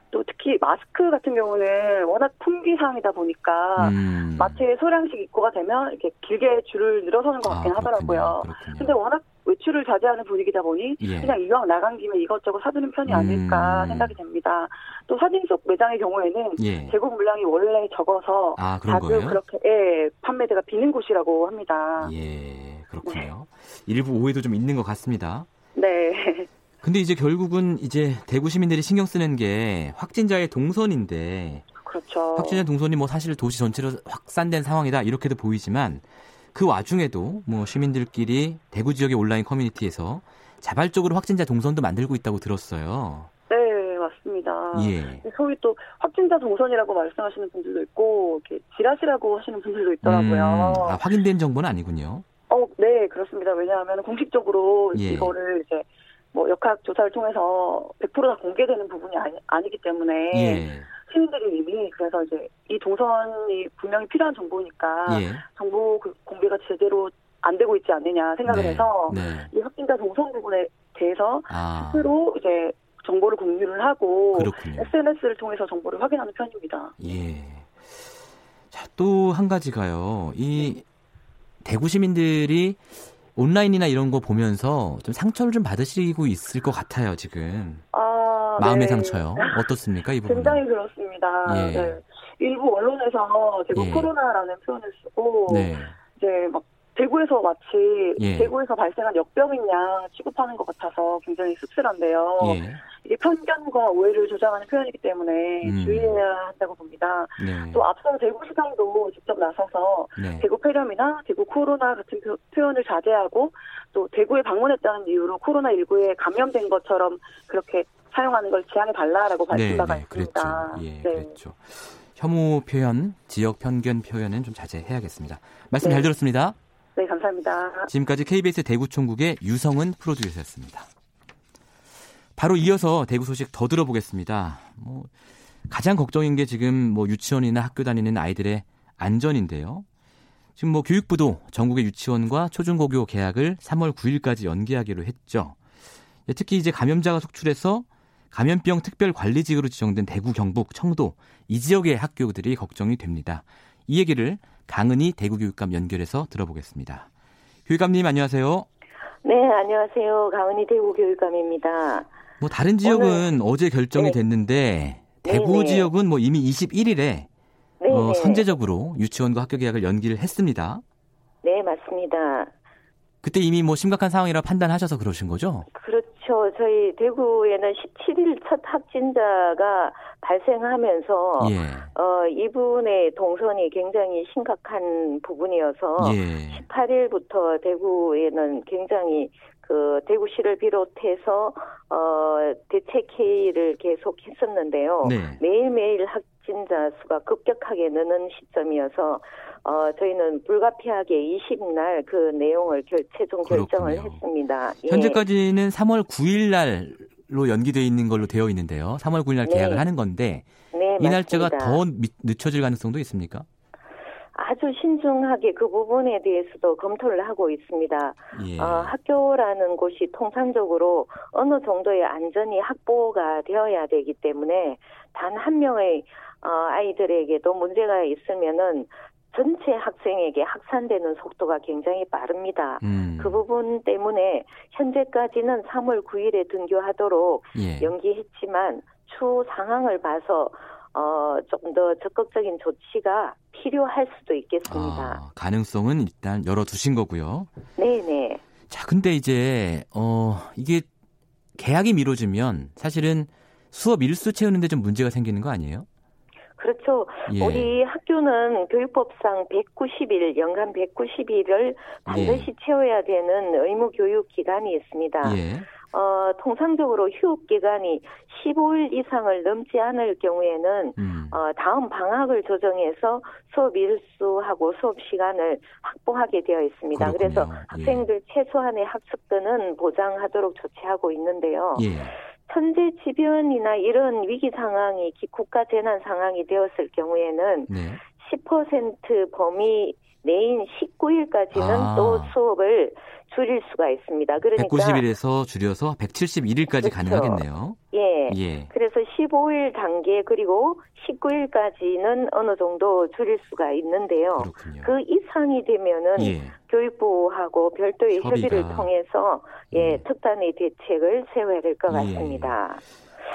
예. 또 특히 마스크 같은 경우는 워낙 품귀상이다 보니까 음. 마트에 소량씩 입고가 되면 이렇게 길게 줄을 늘어서는 것 같긴 아, 하더라고요. 그렇군요. 근데 워낙 외출을 자제하는 분위기다 보니 예. 그냥 이왕 나간 김에 이것저것 사두는 편이 아닐까 음. 생각이 됩니다. 또 사진 속 매장의 경우에는 예. 재고 물량이 원래 적어서 아, 자주 거예요? 그렇게 예, 판매대가 비는 곳이라고 합니다. 예, 그렇군요. 네. 일부 오해도 좀 있는 것 같습니다. 네. 근데 이제 결국은 이제 대구 시민들이 신경 쓰는 게 확진자의 동선인데 그렇죠. 확진자 동선이 뭐 사실 도시 전체로 확산된 상황이다 이렇게도 보이지만 그 와중에도 뭐 시민들끼리 대구 지역의 온라인 커뮤니티에서 자발적으로 확진자 동선도 만들고 있다고 들었어요. 네, 맞습니다. 예. 소위 또 확진자 동선이라고 말씀하시는 분들도 있고 이렇게 지라시라고 하시는 분들도 있더라고요. 음, 아, 확인된 정보는 아니군요. 어, 네, 그렇습니다. 왜냐하면 공식적으로 예. 이거를 이제 뭐 역학 조사를 통해서 100%다 공개되는 부분이 아니, 아니기 때문에 예. 시민들이 이미 그래서 이제 이 동선이 분명히 필요한 정보니까 예. 정보 그 공개가 제대로 안 되고 있지 않느냐 생각을 네. 해서 네. 이 확진자 동선 부분에 대해서 아. 스스로 이제 정보를 공유를 하고 그렇군요. SNS를 통해서 정보를 확인하는 편입니다. 예. 자, 또 한 가지가요. 이 대구 시민들이 온라인이나 이런 거 보면서 좀 상처를 좀 받으시고 있을 것 같아요, 지금. 아, 마음의 네. 상처요. 어떻습니까, 이 부분? 굉장히 그렇습니다. 예. 네. 일부 언론에서 대구 예. 코로나라는 표현을 쓰고 네. 이제 막 대구에서 마치 예. 대구에서 발생한 역병인 양 취급하는 것 같아서 굉장히 씁쓸한데요. 예. 이게 편견과 오해를 조장하는 표현이기 때문에 음. 주의해야 한다고 봅니다. 네. 또 앞서 대구시장도 직접 나서서 네. 대구 폐렴이나 대구 코로나 같은 표현을 자제하고 또 대구에 방문했다는 이유로 코로나19에 감염된 것처럼 그렇게 사용하는 걸 제한해 달라라고 밝힌 네, 바가 네, 있습니다. 그랬죠. 예, 네. 그랬죠. 혐오 표현, 지역 편견 표현은 좀 자제해야겠습니다. 말씀 네. 잘 들었습니다. 네, 감사합니다. 지금까지 KBS 대구총국의 유성은 프로듀서였습니다. 바로 이어서 대구 소식 더 들어보겠습니다. 뭐 가장 걱정인 게 지금 뭐 유치원이나 학교 다니는 아이들의 안전인데요. 지금 뭐 교육부도 전국의 유치원과 초중고교 개학을 3월 9일까지 연기하기로 했죠. 예, 특히 이제 감염자가 속출해서 감염병 특별 관리지구로 지정된 대구, 경북, 청도 이 지역의 학교들이 걱정이 됩니다. 이 얘기를 강은희 대구교육감 연결해서 들어보겠습니다. 교육감님 안녕하세요. 네, 안녕하세요. 강은희 대구교육감입니다. 뭐 다른 지역은 오늘... 어제 결정이 네. 됐는데 대구 네네. 지역은 뭐 이미 21일에 어, 선제적으로 유치원과 학교 개학을 연기를 했습니다. 네, 맞습니다. 그때 이미 뭐 심각한 상황이라 판단하셔서 그러신 거죠? 그렇 죠. 저희 대구에는 17일 첫 확진자가 발생하면서 예. 어 이분의 동선이 굉장히 심각한 부분이어서 예. 18일부터 대구에는 굉장히 그 대구시를 비롯해서 어 대책 회의를 계속 했었는데요. 네. 매일매일 확진자 수가 급격하게 느는 시점이어서 어 저희는 불가피하게 20날 그 내용을 결, 최종 결정을 그렇군요. 했습니다. 예. 현재까지는 3월 9일 날로 연기되어 있는 걸로 되어 있는데요. 3월 9일 날 네. 계약을 하는 건데 네, 이 날짜가 더 늦춰질 가능성도 있습니까? 아주 신중하게 그 부분에 대해서도 검토를 하고 있습니다. 예. 어, 학교라는 곳이 통상적으로 어느 정도의 안전이 확보가 되어야 되기 때문에 단 한 명의 어, 아이들에게도 문제가 있으면은 전체 학생에게 확산되는 속도가 굉장히 빠릅니다. 음. 그 부분 때문에 현재까지는 3월 9일에 등교하도록 예. 연기했지만 추후 상황을 봐서 어, 조금 더 적극적인 조치가 필요할 수도 있겠습니다. 아, 가능성은 일단 열어두신 거고요. 네네. 자, 근데 이제, 어, 이게 계약이 미뤄지면 사실은 수업 일수 채우는데 좀 문제가 생기는 거 아니에요? 그렇죠. 예. 우리 학교는 교육법상 190일, 연간 190일을 반드시 예. 채워야 되는 의무 교육 기간이 있습니다. 예. 어, 통상적으로 휴업 기간이 15일 이상을 넘지 않을 경우에는 음. 어, 다음 방학을 조정해서 수업 일수하고 수업 시간을 확보하게 되어 있습니다. 그렇군요. 그래서 예. 학생들 최소한의 학습권은 보장하도록 조치하고 있는데요. 예. 천재지변이나 이런 위기 상황이 국가 재난 상황이 되었을 경우에는 네. 10% 범위 내인 19일까지는 아. 또 수업을 줄일 수가 있습니다. 그러니까 190일에서 줄여서 171일까지 그렇죠. 가능하겠네요. 예. 예. 그래서 15일 단계 그리고 19일까지는 어느 정도 줄일 수가 있는데요. 그렇군요. 그 이상이 되면은 예. 교육부하고 별도의 협의가. 협의를 통해서 예, 예, 특단의 대책을 세워야 될 것 같습니다.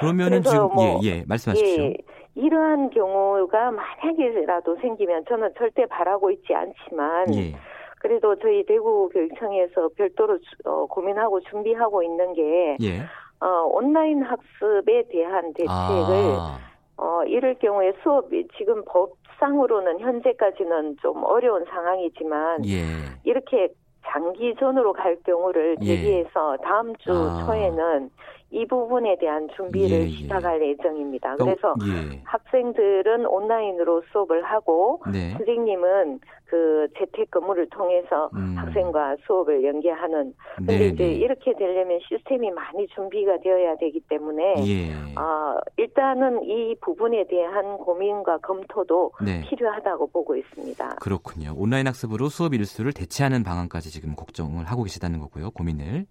그러면은 지금 뭐, 예, 예, 말씀하십시오. 예, 이러한 경우가 만약에라도 생기면 저는 절대 바라고 있지 않지만 예. 그래도 저희 대구 교육청에서 별도로 어, 고민하고 준비하고 있는 게 예. 어, 온라인 학습에 대한 대책을 아. 어, 이럴 경우에 수업이 지금 법상으로는 현재까지는 좀 어려운 상황이지만 예. 이렇게 장기전으로 갈 경우를 예. 대비해서 다음 주 아. 초에는 이 부분에 대한 준비를 예, 예. 시작할 예정입니다. 그래서 예. 학생들은 온라인으로 수업을 하고 네. 선생님은 그 재택 근무를 통해서 음. 학생과 수업을 연계하는. 근데 네, 이제 네. 이렇게 되려면 시스템이 많이 준비가 되어야 되기 때문에 예. 어, 일단은 이 부분에 대한 고민과 검토도 네. 필요하다고 보고 있습니다. 그렇군요. 온라인 학습으로 수업 일수를 대체하는 방안까지 지금 걱정을 하고 계시다는 거고요. 고민을.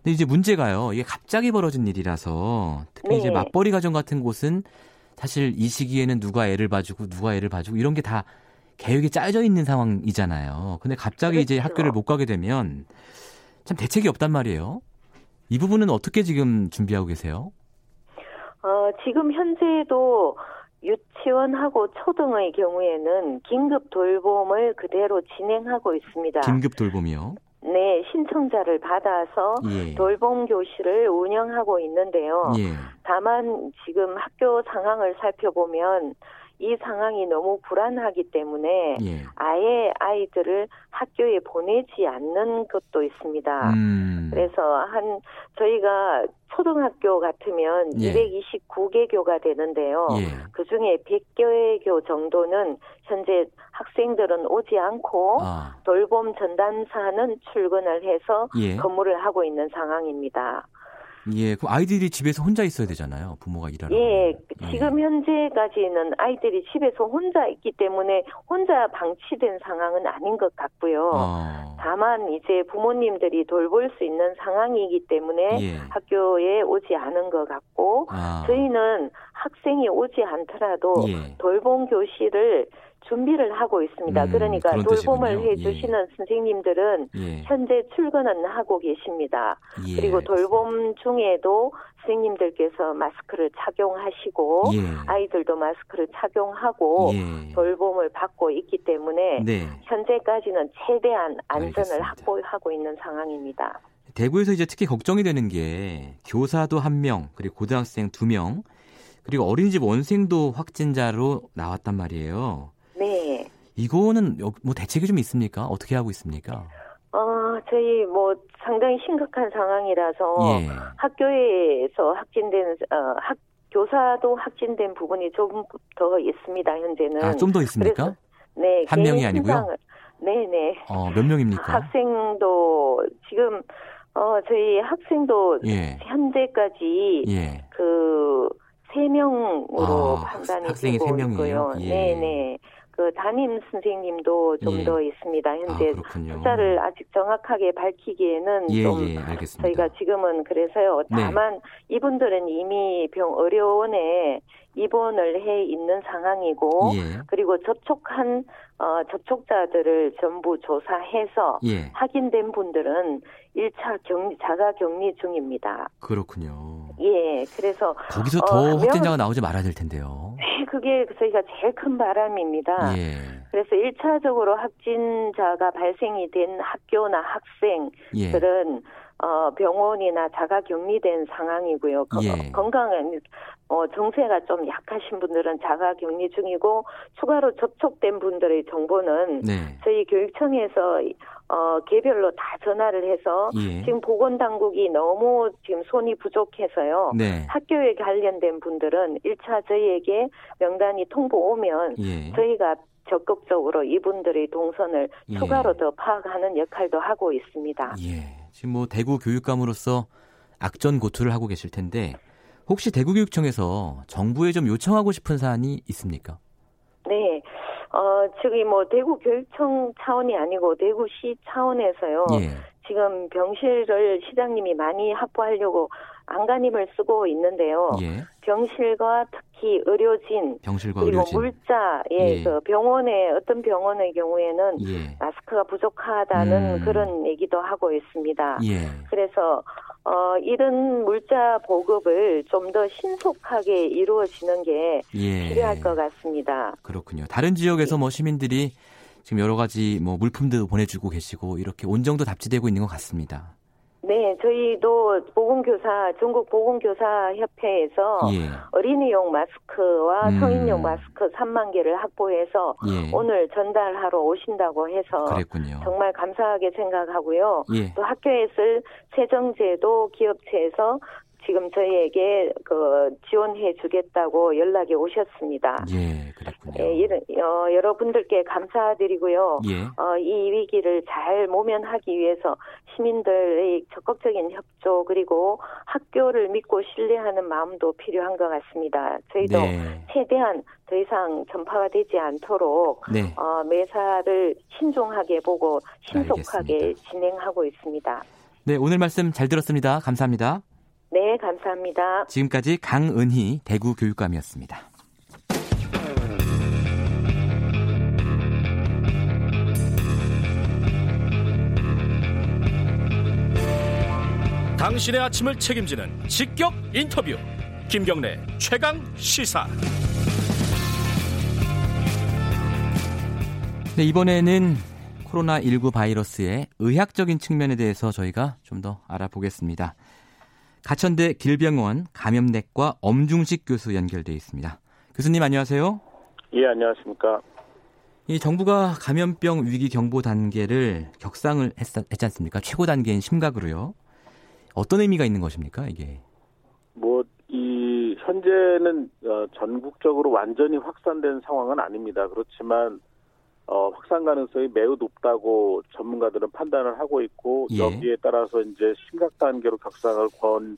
네. 근데 이제 문제가요. 이게 갑자기 벌어진 일이라서 특히 네. 이제 맞벌이 가정 같은 곳은 사실 이 시기에는 누가 애를 봐주고 누가 애를 봐주고 이런 게 다 계획이 짜져 있는 상황이잖아요. 근데 갑자기 그렇죠. 이제 학교를 못 가게 되면 참 대책이 없단 말이에요. 이 부분은 어떻게 지금 준비하고 계세요? 어, 지금 현재도 유치원하고 초등의 경우에는 긴급 돌봄을 그대로 진행하고 있습니다. 긴급 돌봄이요? 네, 신청자를 받아서 예. 돌봄 교실을 운영하고 있는데요. 예. 다만 지금 학교 상황을 살펴보면 이 상황이 너무 불안하기 때문에 예. 아예 아이들을 학교에 보내지 않는 것도 있습니다. 음. 그래서 한 저희가 초등학교 같으면 예. 229개 교가 되는데요. 예. 그 중에 100개 교 정도는 현재 학생들은 오지 않고 아. 돌봄 전담사는 출근을 해서 예. 근무를 하고 있는 상황입니다. 예, 그 아이들이 집에서 혼자 있어야 되잖아요. 부모가 일하러. 예, 예, 지금 현재까지는 아이들이 집에서 혼자 있기 때문에 혼자 방치된 상황은 아닌 것 같고요. 어. 다만 이제 부모님들이 돌볼 수 있는 상황이기 때문에 예. 학교에 오지 않은 것 같고 아. 저희는 학생이 오지 않더라도 예. 돌봄 교실을 준비를 하고 있습니다. 음, 그러니까 돌봄을 예. 해주시는 예. 선생님들은 예. 현재 출근은 하고 계십니다. 예, 그리고 돌봄 중에도 선생님들께서 마스크를 착용하시고 예. 아이들도 마스크를 착용하고 예. 돌봄을 받고 있기 때문에 네. 현재까지는 최대한 안전을 알겠습니다. 확보하고 있는 상황입니다. 대구에서 이제 특히 걱정이 되는 게 교사도 한 명, 그리고 고등학생 두 명, 그리고 어린이집 원생도 확진자로 나왔단 말이에요. 네. 이거는 뭐 대책이 좀 있습니까? 어떻게 하고 있습니까? 어, 저희 뭐 상당히 심각한 상황이라서 예. 학교에서 확진된 어, 학 교사도 확진된 부분이 좀더 있습니다. 현재는. 아, 좀 더 있습니까? 네. 한 명이 아니고요. 네, 네. 어, 몇 명입니까? 학생도 지금 어 저희 학생도 예. 현재까지 예. 그세 명으로 아, 판단이 학생이 되고 있고요. 예. 네, 네. 그 담임 선생님도 좀더 예. 있습니다. 현재 아, 숫자를 아직 정확하게 밝히기에는 예, 좀 예, 저희가 지금은 그래서요. 네. 다만 네. 이분들은 이미 병 의료원에 입원을 해 있는 상황이고 예. 그리고 접촉한 어, 접촉자들을 전부 조사해서 예. 확인된 분들은 1차 격리 자가 격리 중입니다. 그렇군요. 예, 그래서 거기서 어, 더 어, 확진자가 나오지 말아야 될 텐데요. 네, 그게 저희가 제일 큰 바람입니다. 예. 그래서 1차적으로 확진자가 발생이 된 학교나 학생들은 예. 어, 병원이나 자가 격리된 상황이고요. 예. 건강한 어, 정세가 좀 약하신 분들은 자가 격리 중이고 추가로 접촉된 분들의 정보는 네. 저희 교육청에서 어, 개별로 다 전화를 해서 예. 지금 보건당국이 너무 지금 손이 부족해서요. 네. 학교에 관련된 분들은 1차 저희에게 명단이 통보 오면 예. 저희가 적극적으로 이분들의 동선을 예. 추가로 더 파악하는 역할도 하고 있습니다. 예. 지금 뭐 대구 교육감으로서 악전 고투를 하고 계실 텐데 혹시 대구교육청에서 정부에 좀 요청하고 싶은 사안이 있습니까? 네. 어, 저기 뭐 대구 교육청 차원이 아니고 대구시 차원에서요. 예. 지금 병실을 시장님이 많이 확보하려고 안간힘을 쓰고 있는데요. 예. 병실과 특히 의료진 병실과 그리고 의료진. 물자 예, 예. 그 병원의 어떤 병원의 경우에는 예. 마스크가 부족하다는 음. 그런 얘기도 하고 있습니다. 예. 그래서 어, 이런 물자 보급을 좀 더 신속하게 이루어지는 게 예. 필요할 것 같습니다. 그렇군요. 다른 지역에서 뭐 시민들이 지금 여러 가지 뭐 물품도 보내주고 계시고 이렇게 온정도 답지되고 있는 것 같습니다. 네, 저희도 보건교사 전국 보건교사 협회에서 예. 어린이용 마스크와 음. 성인용 마스크 3만 개를 확보해서 예. 오늘 전달하러 오신다고 해서 그랬군요. 정말 감사하게 생각하고요. 예. 또 학교에 쓸 세정제도 기업체에서 지금 저희에게 그 지원해 주겠다고 연락이 오셨습니다. 예, 그렇군요. 예, 어, 여러분들께 감사드리고요. 예. 어, 이 위기를 잘 모면하기 위해서 시민들의 적극적인 협조 그리고 학교를 믿고 신뢰하는 마음도 필요한 것 같습니다. 저희도 네. 최대한 더 이상 전파가 되지 않도록 네. 어, 매사를 신중하게 보고 신속하게 알겠습니다. 진행하고 있습니다. 네, 오늘 말씀 잘 들었습니다. 감사합니다. 네, 감사합니다. 지금까지 강은희 대구 교육감이었습니다. 당신의 아침을 책임지는 직격 인터뷰. 김경래 최강 시사. 네, 이번에는 코로나19 바이러스의 의학적인 측면에 대해서 저희가 좀 더 알아보겠습니다. 가천대 길병원 감염내과 엄중식 교수 연결돼 있습니다. 교수님 안녕하세요. 예, 안녕하십니까. 이 정부가 감염병 위기 경보 단계를 격상을 했, 했지 않습니까? 최고 단계인 심각으로요. 어떤 의미가 있는 것입니까, 이게? 뭐, 이, 현재는 어, 전국적으로 완전히 확산된 상황은 아닙니다. 그렇지만, 어, 확산 가능성이 매우 높다고 전문가들은 판단을 하고 있고 예. 여기에 따라서 이제 심각 단계로 격상을 권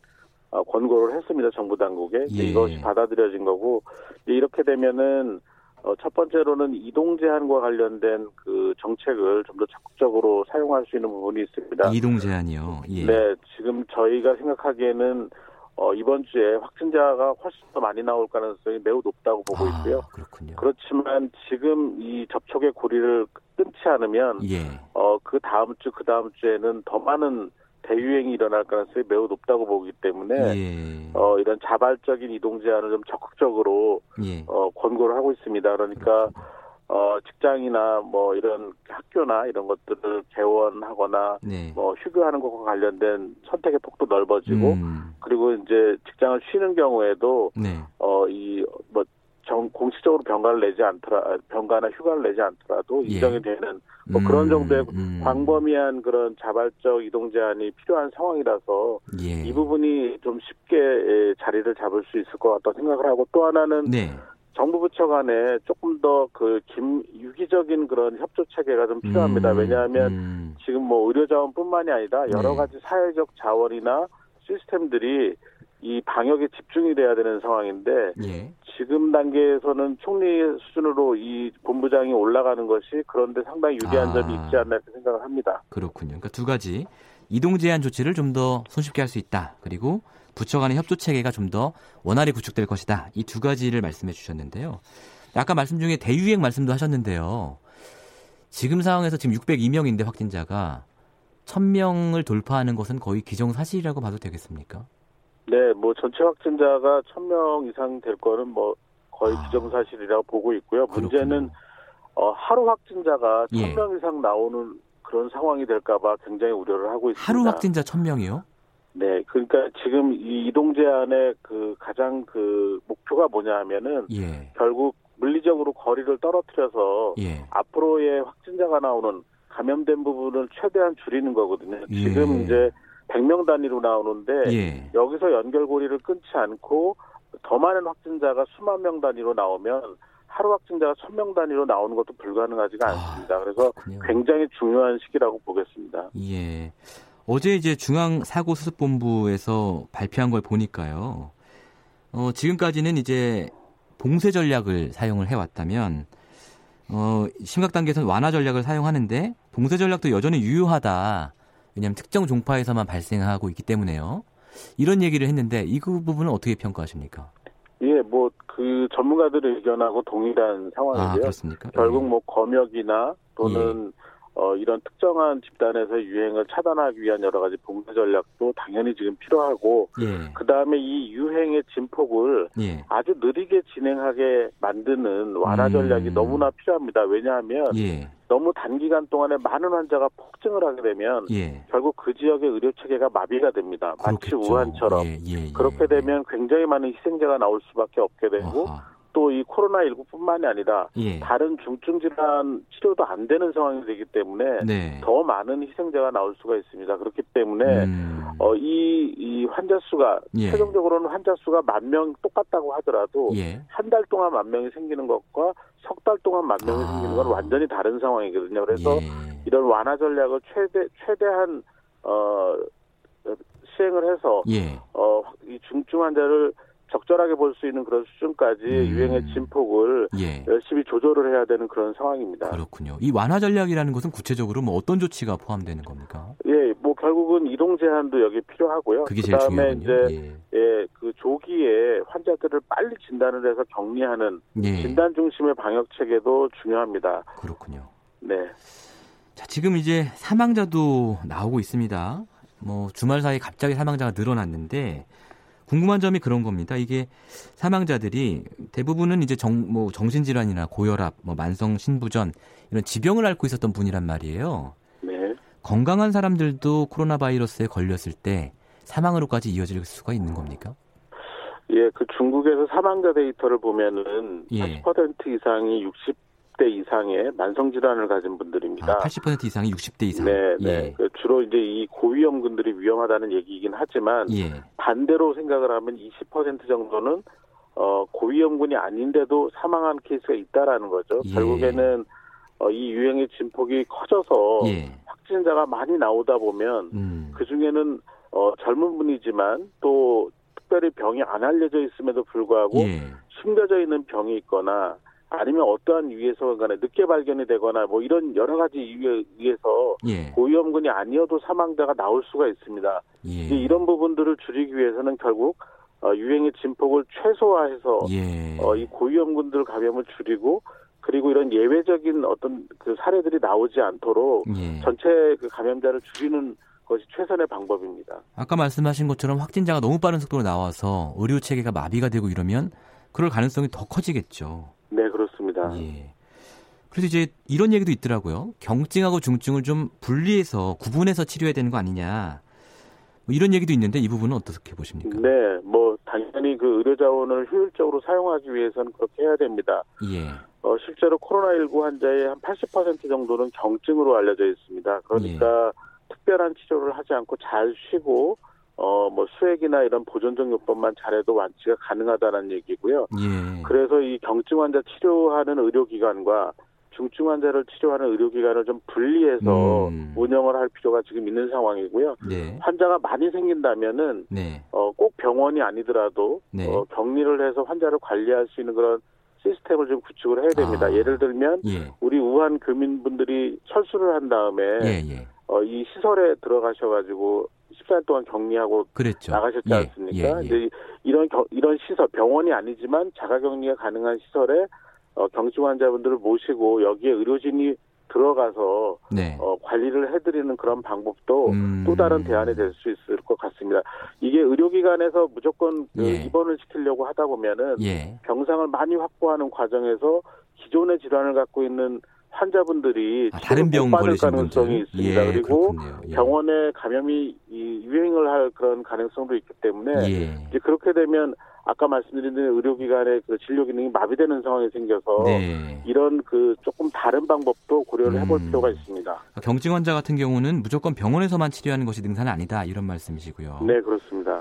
어, 권고를 했습니다 정부 당국에 예. 이것이 받아들여진 거고 이렇게 되면은 어, 첫 번째로는 이동 제한과 관련된 그 정책을 좀 더 적극적으로 사용할 수 있는 부분이 있습니다. 이동 제한이요. 예. 네, 지금 저희가 생각하기에는 어, 이번 주에 확진자가 훨씬 더 많이 나올 가능성이 매우 높다고 보고 아, 있고요. 그렇군요. 그렇지만 지금 이 접촉의 고리를 끊지 않으면 예. 어, 그 다음 주, 그 다음 주에는 더 많은 대유행이 일어날 가능성이 매우 높다고 보기 때문에 예. 어, 이런 자발적인 이동 제한을 좀 적극적으로 예. 어, 권고를 하고 있습니다. 그러니까 그렇군요. 어, 직장이나 뭐 이런 학교나 이런 것들을 개원하거나 네. 뭐 휴교하는 것과 관련된 선택의 폭도 넓어지고 음. 그리고 이제 직장을 쉬는 경우에도 네. 어, 이뭐 정, 공식적으로 병가를 내지 않더라, 병가나 휴가를 내지 않더라도 예. 인정이 되는 뭐 음, 그런 정도의 음. 광범위한 그런 자발적 이동 제한이 필요한 상황이라서 예. 이 부분이 좀 쉽게 자리를 잡을 수 있을 것 같다 생각을 하고 또 하나는 네. 정부 부처 간에 조금 더 그 김 유기적인 그런 협조 체계가 좀 필요합니다. 음, 왜냐하면 음. 지금 뭐 의료 자원뿐만이 아니라 여러 네. 가지 사회적 자원이나 시스템들이 이 방역에 집중이 돼야 되는 상황인데 예. 지금 단계에서는 총리 수준으로 이 본부장이 올라가는 것이 그런데 상당히 유리한 아, 점이 있지 않나 이렇게 생각을 합니다. 그렇군요. 그러니까 두 가지 이동 제한 조치를 좀 더 손쉽게 할 수 있다. 그리고 부처 간의 협조 체계가 좀 더 원활히 구축될 것이다. 이 두 가지를 말씀해 주셨는데요. 아까 말씀 중에 대유행 말씀도 하셨는데요. 지금 상황에서 지금 602명인데 확진자가 1000명을 돌파하는 것은 거의 기정사실이라고 봐도 되겠습니까? 네, 뭐 전체 확진자가 1000명 이상 될 거는 뭐 거의 아, 기정사실이라고 보고 있고요. 문제는 어, 하루 확진자가 1000명 예. 이상 나오는 그런 상황이 될까봐 굉장히 우려를 하고 있습니다. 하루 확진자 1000명이요? 네, 그러니까 지금 이 이동 제한의 그 가장 그 목표가 뭐냐 하면은 예. 결국 물리적으로 거리를 떨어뜨려서 예. 앞으로의 확진자가 나오는 감염된 부분을 최대한 줄이는 거거든요. 예. 지금 이제 100명 단위로 나오는데 예. 여기서 연결고리를 끊지 않고 더 많은 확진자가 수만 명 단위로 나오면 하루 확진자가 천 명 단위로 나오는 것도 불가능하지가 아, 않습니다. 그래서. 굉장히 중요한 시기라고 보겠습니다. 예. 어제 이제 중앙사고수습본부에서 발표한 걸 보니까요. 어, 지금까지는 이제 봉쇄 전략을 사용을 해왔다면, 어, 심각 단계에서는 완화 전략을 사용하는데, 봉쇄 전략도 여전히 유효하다. 왜냐하면 특정 종파에서만 발생하고 있기 때문에요. 이런 얘기를 했는데, 이그 부분은 어떻게 평가하십니까? 예, 뭐, 그 전문가들의 의견하고 동일한 상황이고요. 아, 그렇습니까? 결국 예. 뭐 검역이나 또는 예. 어, 이런 특정한 집단에서 유행을 차단하기 위한 여러 가지 봉쇄 전략도 당연히 지금 필요하고, 예. 그 다음에 이 유행의 진폭을 예. 아주 느리게 진행하게 만드는 완화 전략이 음. 너무나 필요합니다. 왜냐하면 예. 너무 단기간 동안에 많은 환자가 폭증을 하게 되면 예. 결국 그 지역의 의료 체계가 마비가 됩니다. 그렇겠죠. 마치 우한처럼 예, 예, 그렇게 되면 굉장히 많은 희생자가 나올 수밖에 없게 되고 아하. 또 이 코로나19뿐만이 아니라 예. 다른 중증 질환 치료도 안 되는 상황이 되기 때문에 네. 더 많은 희생자가 나올 수가 있습니다. 그렇기 때문에 음. 어, 이, 이 환자 수가 예. 최종적으로는 환자 수가 만 명 똑같다고 하더라도 예. 한달 동안 만 명이 생기는 것과 석 달 동안 만 명이 아. 생기는 건 완전히 다른 상황이거든요. 그래서 예. 이런 완화 전략을 최대 최대한 어 시행을 해서 예. 어이 중증 환자를 적절하게 볼 수 있는 그런 수준까지 음. 유행의 진폭을 예. 열심히 조절을 해야 되는 그런 상황입니다. 그렇군요. 이 완화 전략이라는 것은 구체적으로 뭐 어떤 조치가 포함되는 겁니까? 예, 뭐 결국은 이동 제한도 여기 필요하고요. 그게 제일 중요하군요. 이제 예. 예. 그 조기에 환자들을 빨리 진단을 해서 격리하는 예. 진단 중심의 방역 체계도 중요합니다. 그렇군요. 네. 자, 지금 이제 사망자도 나오고 있습니다. 뭐 주말 사이 에 갑자기 사망자가 늘어났는데 궁금한 점이 그런 겁니다. 이게 사망자들이 대부분은 이제 정, 뭐 정신질환이나 고혈압, 뭐 만성 신부전 이런 지병을 앓고 있었던 분이란 말이에요. 네. 건강한 사람들도 코로나 바이러스에 걸렸을 때 사망으로까지 이어질 수가 있는 겁니까? 예, 그 중국에서 사망자 데이터를 보면은 예. 40% 이상이 60 60대 이상의 만성 질환을 가진 분들입니다. 아, 80% 이상이 60대 이상. 네, 네. 예. 그 주로 이제 이 고위험군들이 위험하다는 얘기이긴 하지만 예. 반대로 생각을 하면 20% 정도는 어 고위험군이 아닌데도 사망한 케이스가 있다라는 거죠. 예. 결국에는 어, 이 유행의 진폭이 커져서 예. 확진자가 많이 나오다 보면 음. 그 중에는 어 젊은 분이지만 또 특별히 병이 안 알려져 있음에도 불구하고 예. 숨겨져 있는 병이 있거나 아니면 어떠한 이유에서 간에 늦게 발견이 되거나 뭐 이런 여러 가지 이유에 의해서 예. 고위험군이 아니어도 사망자가 나올 수가 있습니다. 예. 이런 부분들을 줄이기 위해서는 결국 어, 유행의 진폭을 최소화해서 예. 어, 이 고위험군들 감염을 줄이고 그리고 이런 예외적인 어떤 그 사례들이 나오지 않도록 예. 전체 그 감염자를 줄이는 것이 최선의 방법입니다. 아까 말씀하신 것처럼 확진자가 너무 빠른 속도로 나와서 의료 체계가 마비가 되고 이러면 그럴 가능성이 더 커지겠죠. 네, 그렇습니다. 예. 그래서 이제 이런 얘기도 있더라고요. 경증하고 중증을 좀 분리해서 구분해서 치료해야 되는 거 아니냐. 뭐 이런 얘기도 있는데 이 부분은 어떻게 보십니까? 네, 뭐 당연히 그 의료 자원을 효율적으로 사용하기 위해서는 그렇게 해야 됩니다. 예. 어, 실제로 코로나19 환자의 한 80% 정도는 경증으로 알려져 있습니다. 그러니까 예. 특별한 치료를 하지 않고 잘 쉬고 어, 뭐 수액이나 이런 보존적 요법만 잘해도 완치가 가능하다는 얘기고요. 예. 그래서 이 경증 환자 치료하는 의료기관과 중증 환자를 치료하는 의료기관을 좀 분리해서 음. 운영을 할 필요가 지금 있는 상황이고요. 네. 환자가 많이 생긴다면은 네. 어, 꼭 병원이 아니더라도 네. 어, 격리를 해서 환자를 관리할 수 있는 그런 시스템을 좀 구축을 해야 됩니다. 아. 예를 들면 예. 우리 우한 교민분들이 철수를 한 다음에 예, 예. 어, 이 시설에 들어가셔가지고 14일 동안 격리하고 그랬죠. 나가셨지 예, 않습니까? 예, 예. 이제 이런 겨, 이런 시설 병원이 아니지만 자가 격리가 가능한 시설에 어, 경증 환자분들을 모시고 여기에 의료진이 들어가서 네. 어, 관리를 해드리는 그런 방법도 음. 또 다른 대안이 될 수 있을 것 같습니다. 이게 의료기관에서 무조건 그 예. 입원을 시키려고 하다 보면은 예. 병상을 많이 확보하는 과정에서 기존의 질환을 갖고 있는 환자분들이 아, 다른 병 받을 가능성이 분들. 있습니다. 예, 그리고 예. 병원에 감염이 유행을 할 그런 가능성도 있기 때문에 예. 이제 그렇게 되면 아까 말씀드린 의료기관의 그 진료 기능이 마비되는 상황이 생겨서 네. 이런 그 조금 다른 방법도 고려를 해볼 음. 필요가 있습니다. 경증 환자 같은 경우는 무조건 병원에서만 치료하는 것이 능사는 아니다 이런 말씀이시고요. 네 그렇습니다.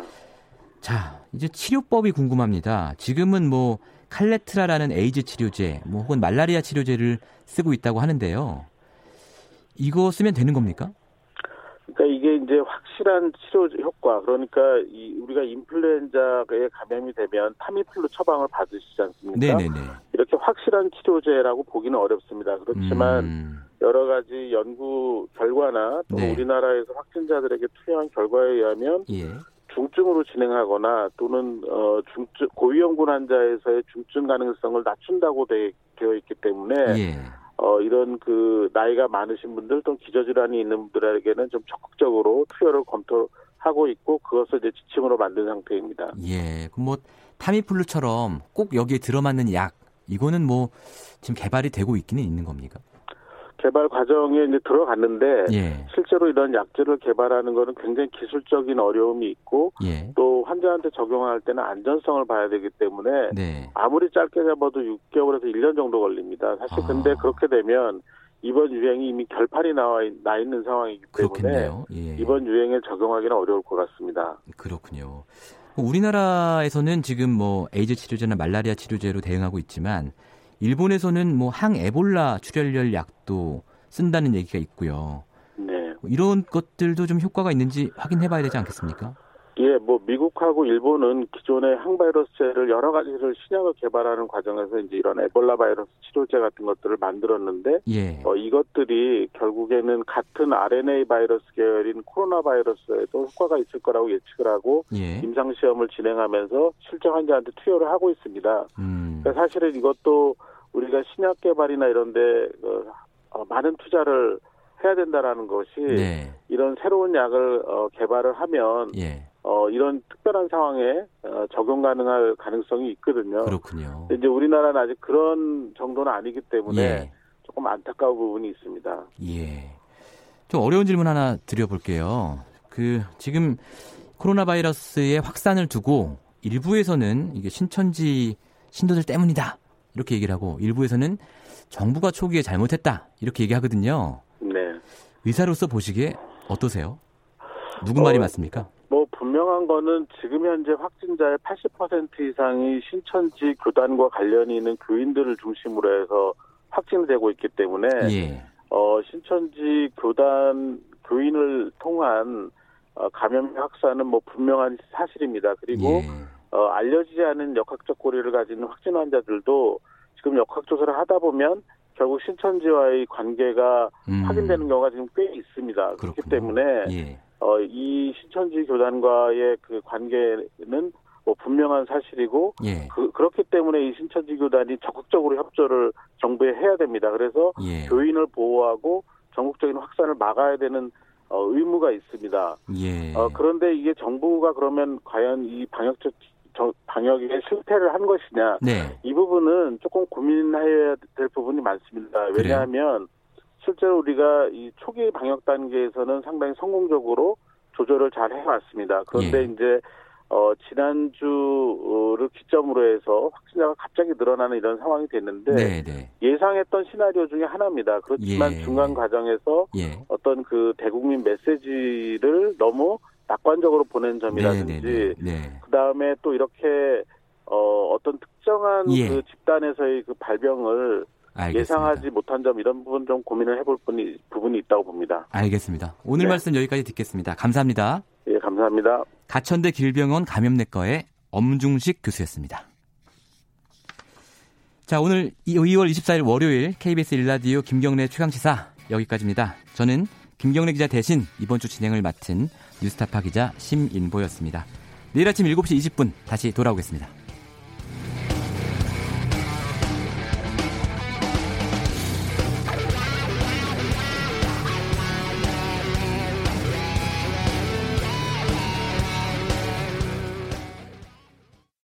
자 이제 치료법이 궁금합니다. 지금은 뭐 칼레트라라는 에이즈 치료제, 뭐 혹은 말라리아 치료제를 쓰고 있다고 하는데요. 이거 쓰면 되는 겁니까? 그러니까 이게 이제 확실한 치료 효과 그러니까 이 우리가 인플루엔자에 감염이 되면 타미플루 처방을 받으시지 않습니까? 네네네. 이렇게 확실한 치료제라고 보기는 어렵습니다. 그렇지만 음. 여러 가지 연구 결과나 또 네. 우리나라에서 확진자들에게 투여한 결과에 의하면 예. 중증으로 진행하거나 또는 어 중증 고위험군 환자에서의 중증 가능성을 낮춘다고 되, 어 있기 때문에 예. 어 이런 그 나이가 많으신 분들 또 기저질환이 있는 분들에게는 좀 적극적으로 투여를 검토하고 있고 그것을 이제 지침으로 만든 상태입니다. 예. 뭐 타미플루처럼 꼭 여기에 들어맞는 약 이거는 뭐 지금 개발이 되고 있기는 있는 겁니까? 개발 과정에 이제 들어갔는데 예. 실제로 이런 약제를 개발하는 거는 굉장히 기술적인 어려움이 있고 예. 또 환자한테 적용할 때는 안전성을 봐야 되기 때문에 네. 아무리 짧게 잡아도 6개월에서 1년 정도 걸립니다. 사실 아. 근데 그렇게 되면 이번 유행이 이미 결판이 나와 나 있는 상황이기 때문에 예. 이번 유행에 적용하기는 어려울 것 같습니다. 그렇군요. 우리나라에서는 지금 뭐 에이즈 치료제나 말라리아 치료제로 대응하고 있지만 일본에서는 뭐 항에볼라 출혈열 약도 쓴다는 얘기가 있고요. 네. 이런 것들도 좀 효과가 있는지 확인해 봐야 되지 않겠습니까? 예, 뭐 미국하고 일본은 기존의 항바이러스제를 여러 가지를 신약을 개발하는 과정에서 이제 이런 에볼라 바이러스 치료제 같은 것들을 만들었는데 예. 어, 이것들이 결국에는 같은 RNA 바이러스 계열인 코로나 바이러스에도 효과가 있을 거라고 예측을 하고 예. 임상 시험을 진행하면서 실제 환자한테 투여를 하고 있습니다. 음. 그러니까 사실은 이것도 우리가 신약 개발이나 이런데 어, 많은 투자를 해야 된다라는 것이 네. 이런 새로운 약을 어, 개발을 하면 예. 어, 이런 특별한 상황에 어, 적용 가능할 가능성이 있거든요. 그렇군요. 이제 우리나라는 아직 그런 정도는 아니기 때문에 예. 조금 안타까운 부분이 있습니다. 예. 좀 어려운 질문 하나 드려볼게요. 그 지금 코로나 바이러스의 확산을 두고 일부에서는 이게 신천지 신도들 때문이다 이렇게 얘기를 하고 일부에서는 정부가 초기에 잘못했다 이렇게 얘기하거든요. 네. 의사로서 보시기에 어떠세요? 누구 말이 어, 맞습니까? 뭐 분명한 거는 지금 현재 확진자의 80% 이상이 신천지 교단과 관련이 있는 교인들을 중심으로 해서 확진되고 있기 때문에 예. 어 신천지 교단 교인을 통한 어, 감염 확산은 뭐 분명한 사실입니다. 그리고 예. 어, 알려지지 않은 역학적 고리를 가지는 확진 환자들도 지금 역학 조사를 하다 보면 결국 신천지와의 관계가 음. 확인되는 경우가 지금 꽤 있습니다. 그렇군요. 그렇기 때문에 예. 어, 이 신천지 교단과의 그 관계는 뭐 분명한 사실이고 예. 그, 그렇기 때문에 이 신천지 교단이 적극적으로 협조를 정부에 해야 됩니다. 그래서 예. 교인을 보호하고 전국적인 확산을 막아야 되는 어, 의무가 있습니다. 예. 어, 그런데 이게 정부가 그러면 과연 이 방역적 방역에 실패를 한 것이냐 네. 이 부분은 조금 고민해야 될 부분이 많습니다. 왜냐하면 실제로 우리가 이 초기 방역 단계에서는 상당히 성공적으로 조절을 잘 해왔습니다. 그런데 예. 이제 어, 지난주를 기점으로 해서 확진자가 갑자기 늘어나는 이런 상황이 됐는데 네네. 네. 예상했던 시나리오 중에 하나입니다. 그렇지만 예. 중간 과정에서 예. 어떤 그 대국민 메시지를 너무 낙관적으로 보낸 점이라든지 네, 네, 네. 그다음에 또 이렇게 어 어떤 특정한 예. 그 집단에서의 그 발병을 알겠습니다. 예상하지 못한 점 이런 부분 좀 고민을 해볼 분이, 부분이 있다고 봅니다. 알겠습니다. 오늘 네. 말씀 여기까지 듣겠습니다. 감사합니다. 예, 감사합니다. 가천대 길병원 감염내과의 엄중식 교수였습니다. 자, 오늘 2월 24일 월요일 KBS 일라디오 김경래 최강시사 여기까지입니다. 저는 김경래 기자 대신 이번 주 진행을 맡은 뉴스타파 기자 심인보였습니다. 내일 아침 7시 20분 다시 돌아오겠습니다.